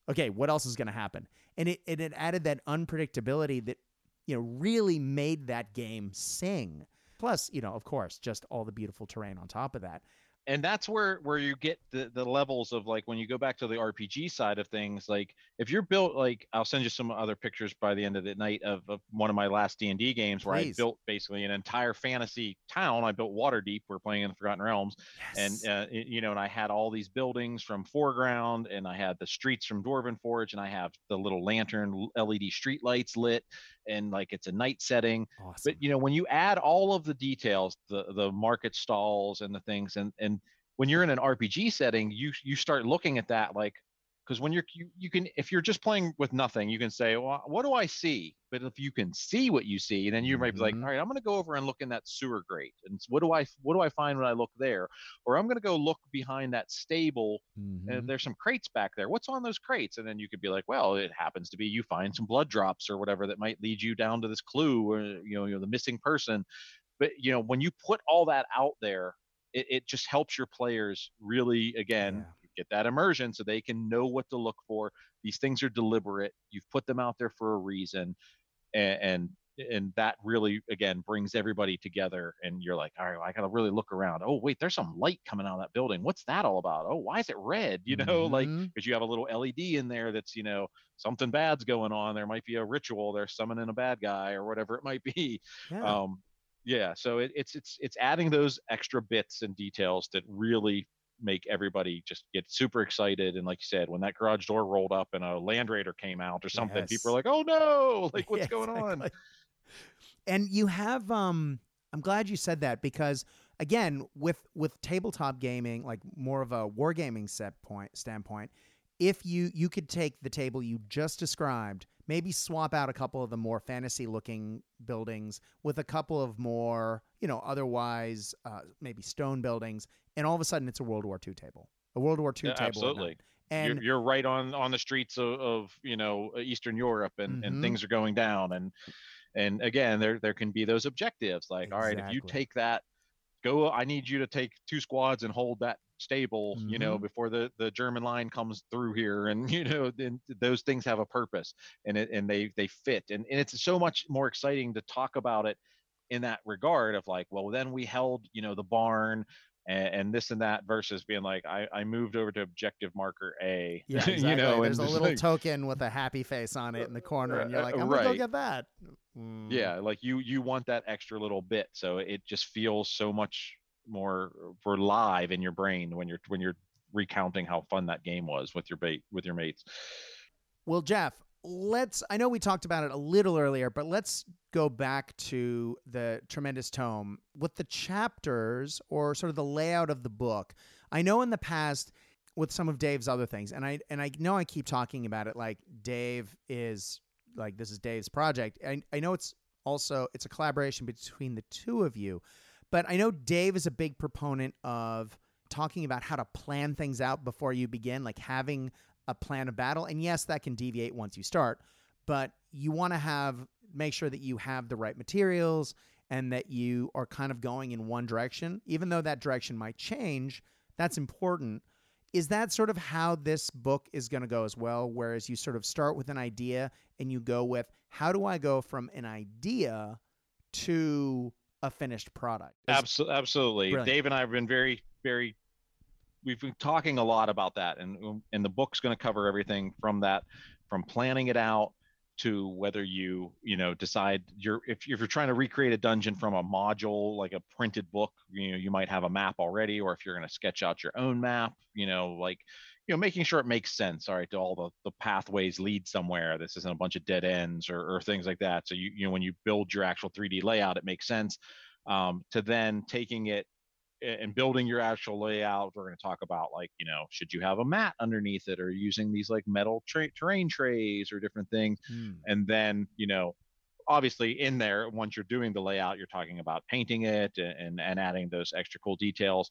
okay what else is going to happen and it, it, it added that unpredictability that you know really made that game sing. Plus you know of course just all the beautiful terrain on top of that and that's where where you get the the levels of like when you go back to the RPG side of things like if you're built like I'll send you some other pictures by the end of the night of, of one of my last D&D games where Please. I built basically an entire fantasy town I built Waterdeep we're playing in the Forgotten Realms yes. and uh, it- you know and i had all these buildings from 4Ground and i had the streets from dwarven forge and i have the little lantern led street lights lit and like it's a night setting awesome. but you know when you add all of the details the the market stalls and the things and and when you're in an rpg setting you you start looking at that like because when you're you, you can if you're just playing with nothing you can say well what do i see? But if you can see what you see then you might be like Mhm. all right i'm going to go over and look in that sewer grate and what do i what do i find when i look there? Or i'm going to go look behind that stable Mhm. and there's some crates back there. What's on those crates? And then you could be like well it happens to be you find some blood drops or whatever that might lead you down to this clue or you know you're the missing person. But you know when you put all that out there it, it just helps your players really again get that immersion so they can know what to look for. These things are deliberate. You've put them out there for a reason and and, and that really again brings everybody together and you're like all right i gotta really look around. Oh wait there's some light coming out of that building. What's that all about? Oh why is it red? You know like Mhm. because you have a little led in there that's you know something bad's going on. There might be a ritual. They're summoning a bad guy or whatever it might be. Yeah. um yeah so it, it's it's it's adding those extra bits and details that really make everybody just get super excited and like you said when that garage door rolled up and a land raider came out or something people are like oh no [LAUGHS] like what's Yeah, going on. And you have um I'm glad you said that because again, with with tabletop gaming, like more of a wargaming set point standpoint, if you you could take the table you just described, maybe swap out a couple of the more fantasy looking buildings with a couple of more, you know, otherwise uh, maybe stone buildings, and all of a sudden it's a World War II table, a World War II Yeah, table. absolutely. And you're, you're right on on the streets of, of you know eastern europe and Mhm. and things are going down and and again there there can be those objectives like all right if you take that go i need you to take two squads and hold that stable you know Mhm. before the the german line comes through here and [LAUGHS] you know then those things have a purpose and it and they they fit and, and it's so much more exciting to talk about it in that regard of like well then we held you know the barn and, and this and that versus being like I, I moved over to objective marker a yeah, exactly. [LAUGHS] you know there's a little like- token with a happy face on it in the corner, and you're like, I'm gonna go get that. Mm. yeah like you you want that extra little bit so it just feels so much more for live in your brain when you're when you're recounting how fun that game was with your bait with your mates Well, Jeff, let's. I know we talked about it a little earlier, but let's go back to the tremendous tome with the chapters or sort of the layout of the book. I know in the past with some of Dave's other things, and I and I know I keep talking about it like Dave is like this is Dave's project. I I know it's also it's a collaboration between the two of you, but I know Dave is a big proponent of talking about how to plan things out before you begin, like having a plan of battle. And yes, that can deviate once you start, but you want to have make sure that you have the right materials and that you are kind of going in one direction, even though that direction might change. That's important. Is that sort of how this book is going to go as well? Whereas you sort of start with an idea and you go with, how do I go from an idea to a finished product? Absolutely. Absolutely. Brilliant. Dave and I have been very, very, we've been talking a lot about that. And, and the book's going to cover everything from that, from planning it out to whether you you know decide you're if, if you're trying to recreate a dungeon from a module like a printed book you know you might have a map already or if you're going to sketch out your own map you know like you know making sure it makes sense all right do all the the pathways lead somewhere this isn't a bunch of dead ends or, or things like that. So you you know when you build your actual 3d layout it makes sense um, to then taking it and building your actual layout we're going to talk about like you know should you have a mat underneath it or using these like metal tra- terrain trays or different things Hmm. and then you know obviously in there once you're doing the layout you're talking about painting it and and adding those extra cool details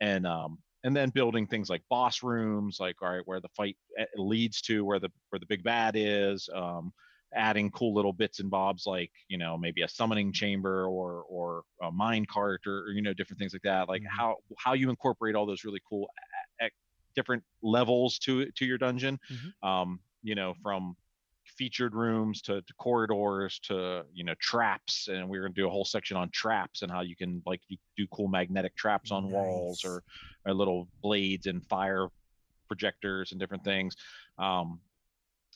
and um and then building things like boss rooms like all right where the fight eh, leads to where the where the big bad is um adding cool little bits and bobs like you know maybe a summoning chamber or or a mine cart or, or you know different things like that like Mhm. how how you incorporate all those really cool eh, different levels to to your dungeon Mhm. um you know from featured rooms to, to corridors to you know traps and we're going to do a whole section on traps and how you can like you do cool magnetic traps on walls or, or little blades and fire projectors and different things um,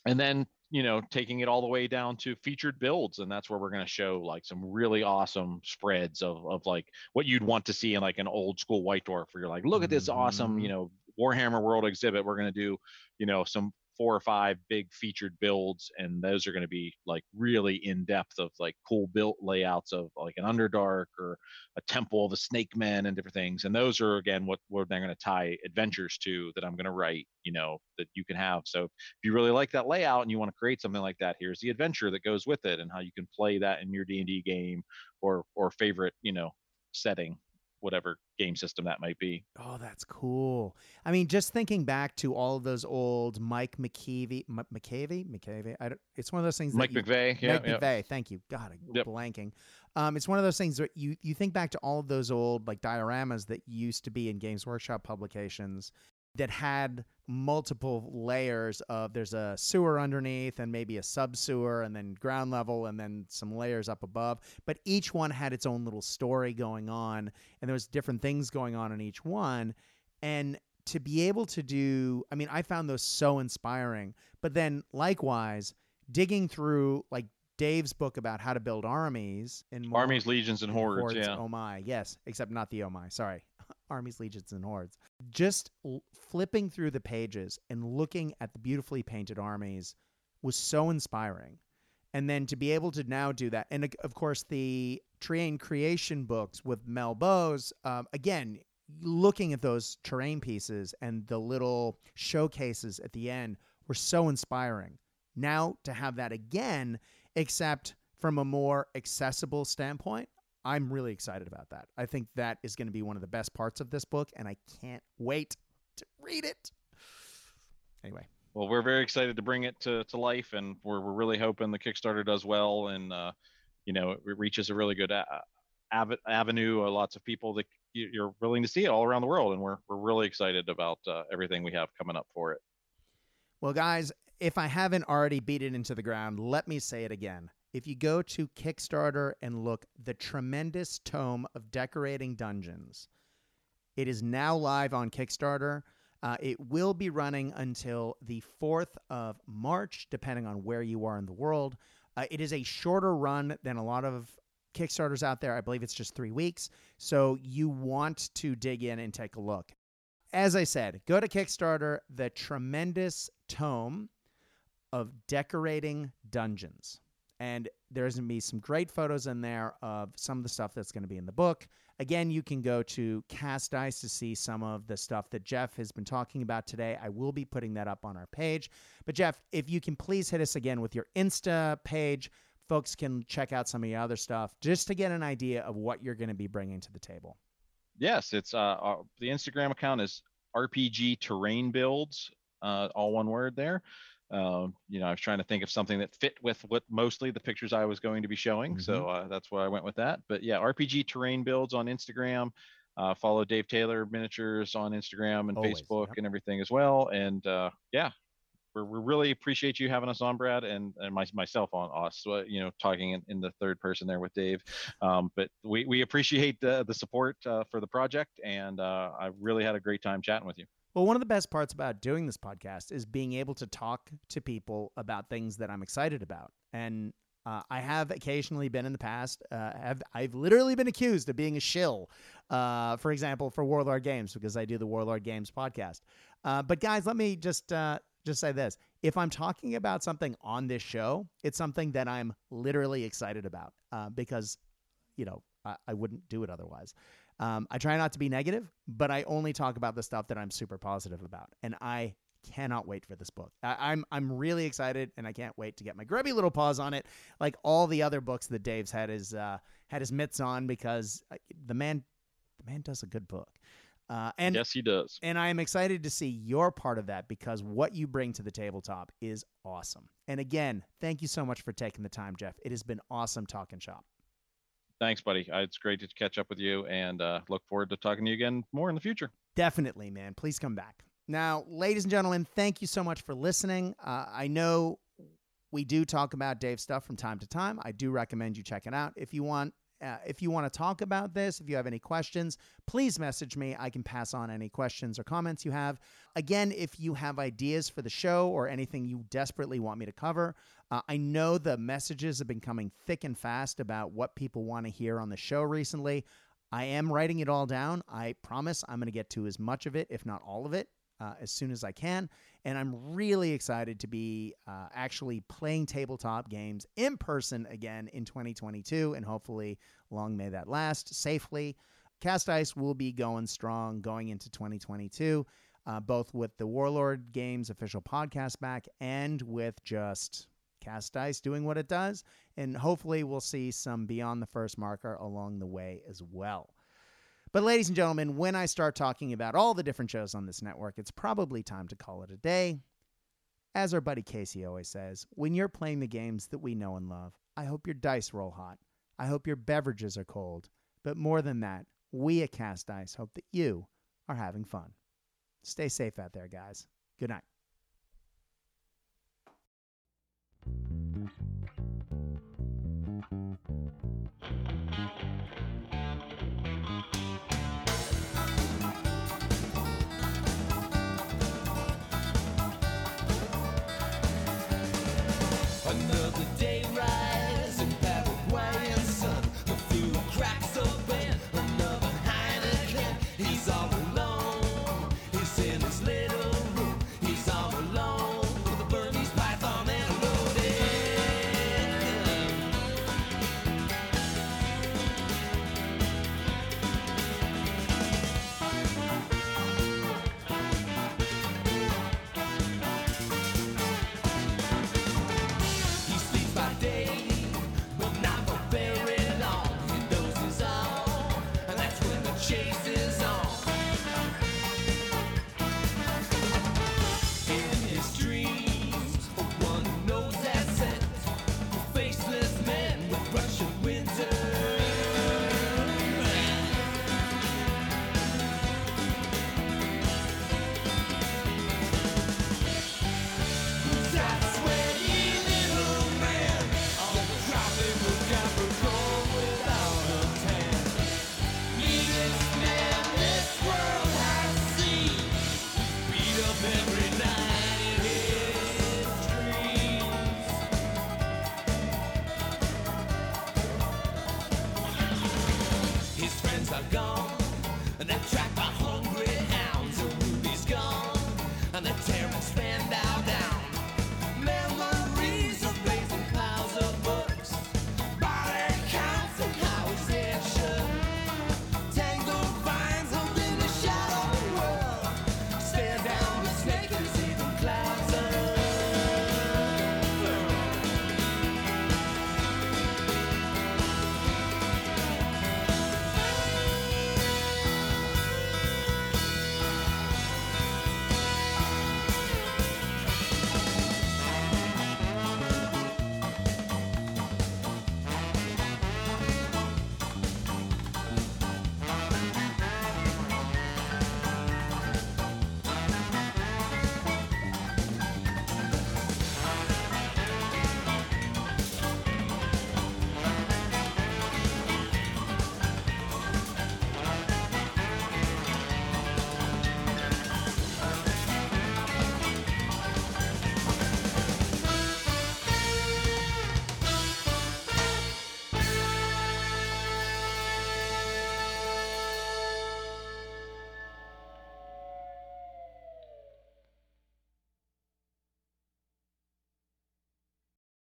and then you know taking it all the way down to featured builds and that's where we're going to show like some really awesome spreads of, of like what you'd want to see in like an old school white dwarf where you're like look at this awesome you mm. know warhammer world exhibit. We're going to do you know some four or five big featured builds and those are going to be like really in depth of like cool built layouts of like an underdark or a temple of the snake men and different things and those are again what what they're going to tie adventures to that i'm going to write you know that you can have. So if you really like that layout and you want to create something like that here's the adventure that goes with it and how you can play that in your d&d game or or favorite you know setting whatever game system that might be Oh, that's cool. I mean, just thinking back to all of those old Mike McKeevy, M- McCavey, McCavey. I don't, it's one of those things. mike that you, McVey yeah, Mike yeah. McVey. Thank you. God, I'm Yep. blanking. Um, it's one of those things that you you think back to all of those old like dioramas that used to be in Games Workshop publications that had multiple layers of there's a sewer underneath and maybe a sub sewer and then ground level and then some layers up above but each one had its own little story going on and there was different things going on in each one. And to be able to do i mean i found those so inspiring but then likewise digging through like dave's book about how to build armies and armies legions and hordes, yeah. Oh my yes except not the oh my sorry armies legions and hordes just l- flipping through the pages and looking at the beautifully painted armies was so inspiring. And then to be able to now do that and of course the terrain creation books with Mel Bose um, again looking at those terrain pieces and the little showcases at the end were so inspiring. Now to have that again except from a more accessible standpoint i'm really excited about that. I think that is going to be one of the best parts of this book and i can't wait to read it. Anyway. Well we're very excited to bring it to, to life and we're, we're really hoping the kickstarter does well and uh, you know it reaches a really good av- avenue. Of lots of people that you- you're willing to see it all around the world and we're, we're really excited about uh, everything we have coming up for it. Well, guys, if I haven't already beat it into the ground, let me say it again. If you go to Kickstarter and look the tremendous tome of decorating dungeons, it is now live on Kickstarter. Uh, it will be running until the 4th of March, depending on where you are in the world. Uh, it is a shorter run than a lot of Kickstarters out there. I believe it's just three weeks. So you want to dig in and take a look. As I said, go to Kickstarter, the tremendous tome of decorating dungeons. And there's going to be some great photos in there of some of the stuff that's going to be in the book. Again, you can go to Cast Dice to see some of the stuff that Jeff has been talking about today. I will be putting that up on our page. But, Jeff, if you can please hit us again with your Insta page, folks can check out some of your other stuff just to get an idea of what you're going to be bringing to the table. yes it's uh, uh the instagram account is rpg terrain builds uh, all one word there um, you know, I was trying to think of something that fit with what mostly the pictures I was going to be showing. Mm-hmm. So uh, that's why I went with that. But yeah, RPG terrain builds on Instagram. Uh, follow Dave Taylor Miniatures on Instagram and Always, Facebook yep. and everything as well. And uh, yeah, we we really appreciate you having us on, Brad, and and my, myself on us. Uh, you know, talking in, in, the third person there with Dave. Um, but we we appreciate the the support uh, for the project, and uh, I really had a great time chatting with you. Well, one of the best parts about doing this podcast is being able to talk to people about things that I'm excited about. And uh, I have occasionally been in the past. Uh, have I've literally been accused of being a shill, uh, for example, for Warlord Games because I do the Warlord Games podcast. Uh, but guys, let me just uh, just say this: if I'm talking about something on this show, it's something that I'm literally excited about uh, because, you know, I, I wouldn't do it otherwise. Um, I try not to be negative, but I only talk about the stuff that I'm super positive about. And I cannot wait for this book. I, am I'm, I'm really excited, and I can't wait to get my grubby little paws on it, like all the other books that Dave's had his uh, had his mitts on, because uh, the man the man does a good book. Uh, and yes, he does. And I am excited to see your part of that because what you bring to the tabletop is awesome. And again, thank you so much for taking the time, Jeff. It has been awesome talking shop. Thanks, buddy. It's great to catch up with you and uh, look forward to talking to you again more in the future. Definitely, man. Please come back. Now, ladies and gentlemen, thank you so much for listening. Uh, I know we do talk about Dave stuff from time to time. I do recommend you check it out. If you want uh, if you want to talk about this, if you have any questions, please message me. I can pass on any questions or comments you have. Again, if you have ideas for the show or anything you desperately want me to cover, uh, I know the messages have been coming thick and fast about what people want to hear on the show recently. I am writing it all down. I promise I'm going to get to as much of it, if not all of it, uh, as soon as I can. And I'm really excited to be uh, actually playing tabletop games in person again in 2022. And hopefully, long may that last safely. Cast Dice will be going strong going into 2022, uh, both with the Warlord Games official podcast back and with just Cast Dice doing what it does. And hopefully, we'll see some Beyond the First Marker along the way as well. But, ladies and gentlemen, when I start talking about all the different shows on this network, it's probably time to call it a day. As our buddy Casey always says, when you're playing the games that we know and love, I hope your dice roll hot. I hope your beverages are cold. But more than that, we at Cast Dice hope that you are having fun. Stay safe out there, guys. Good night.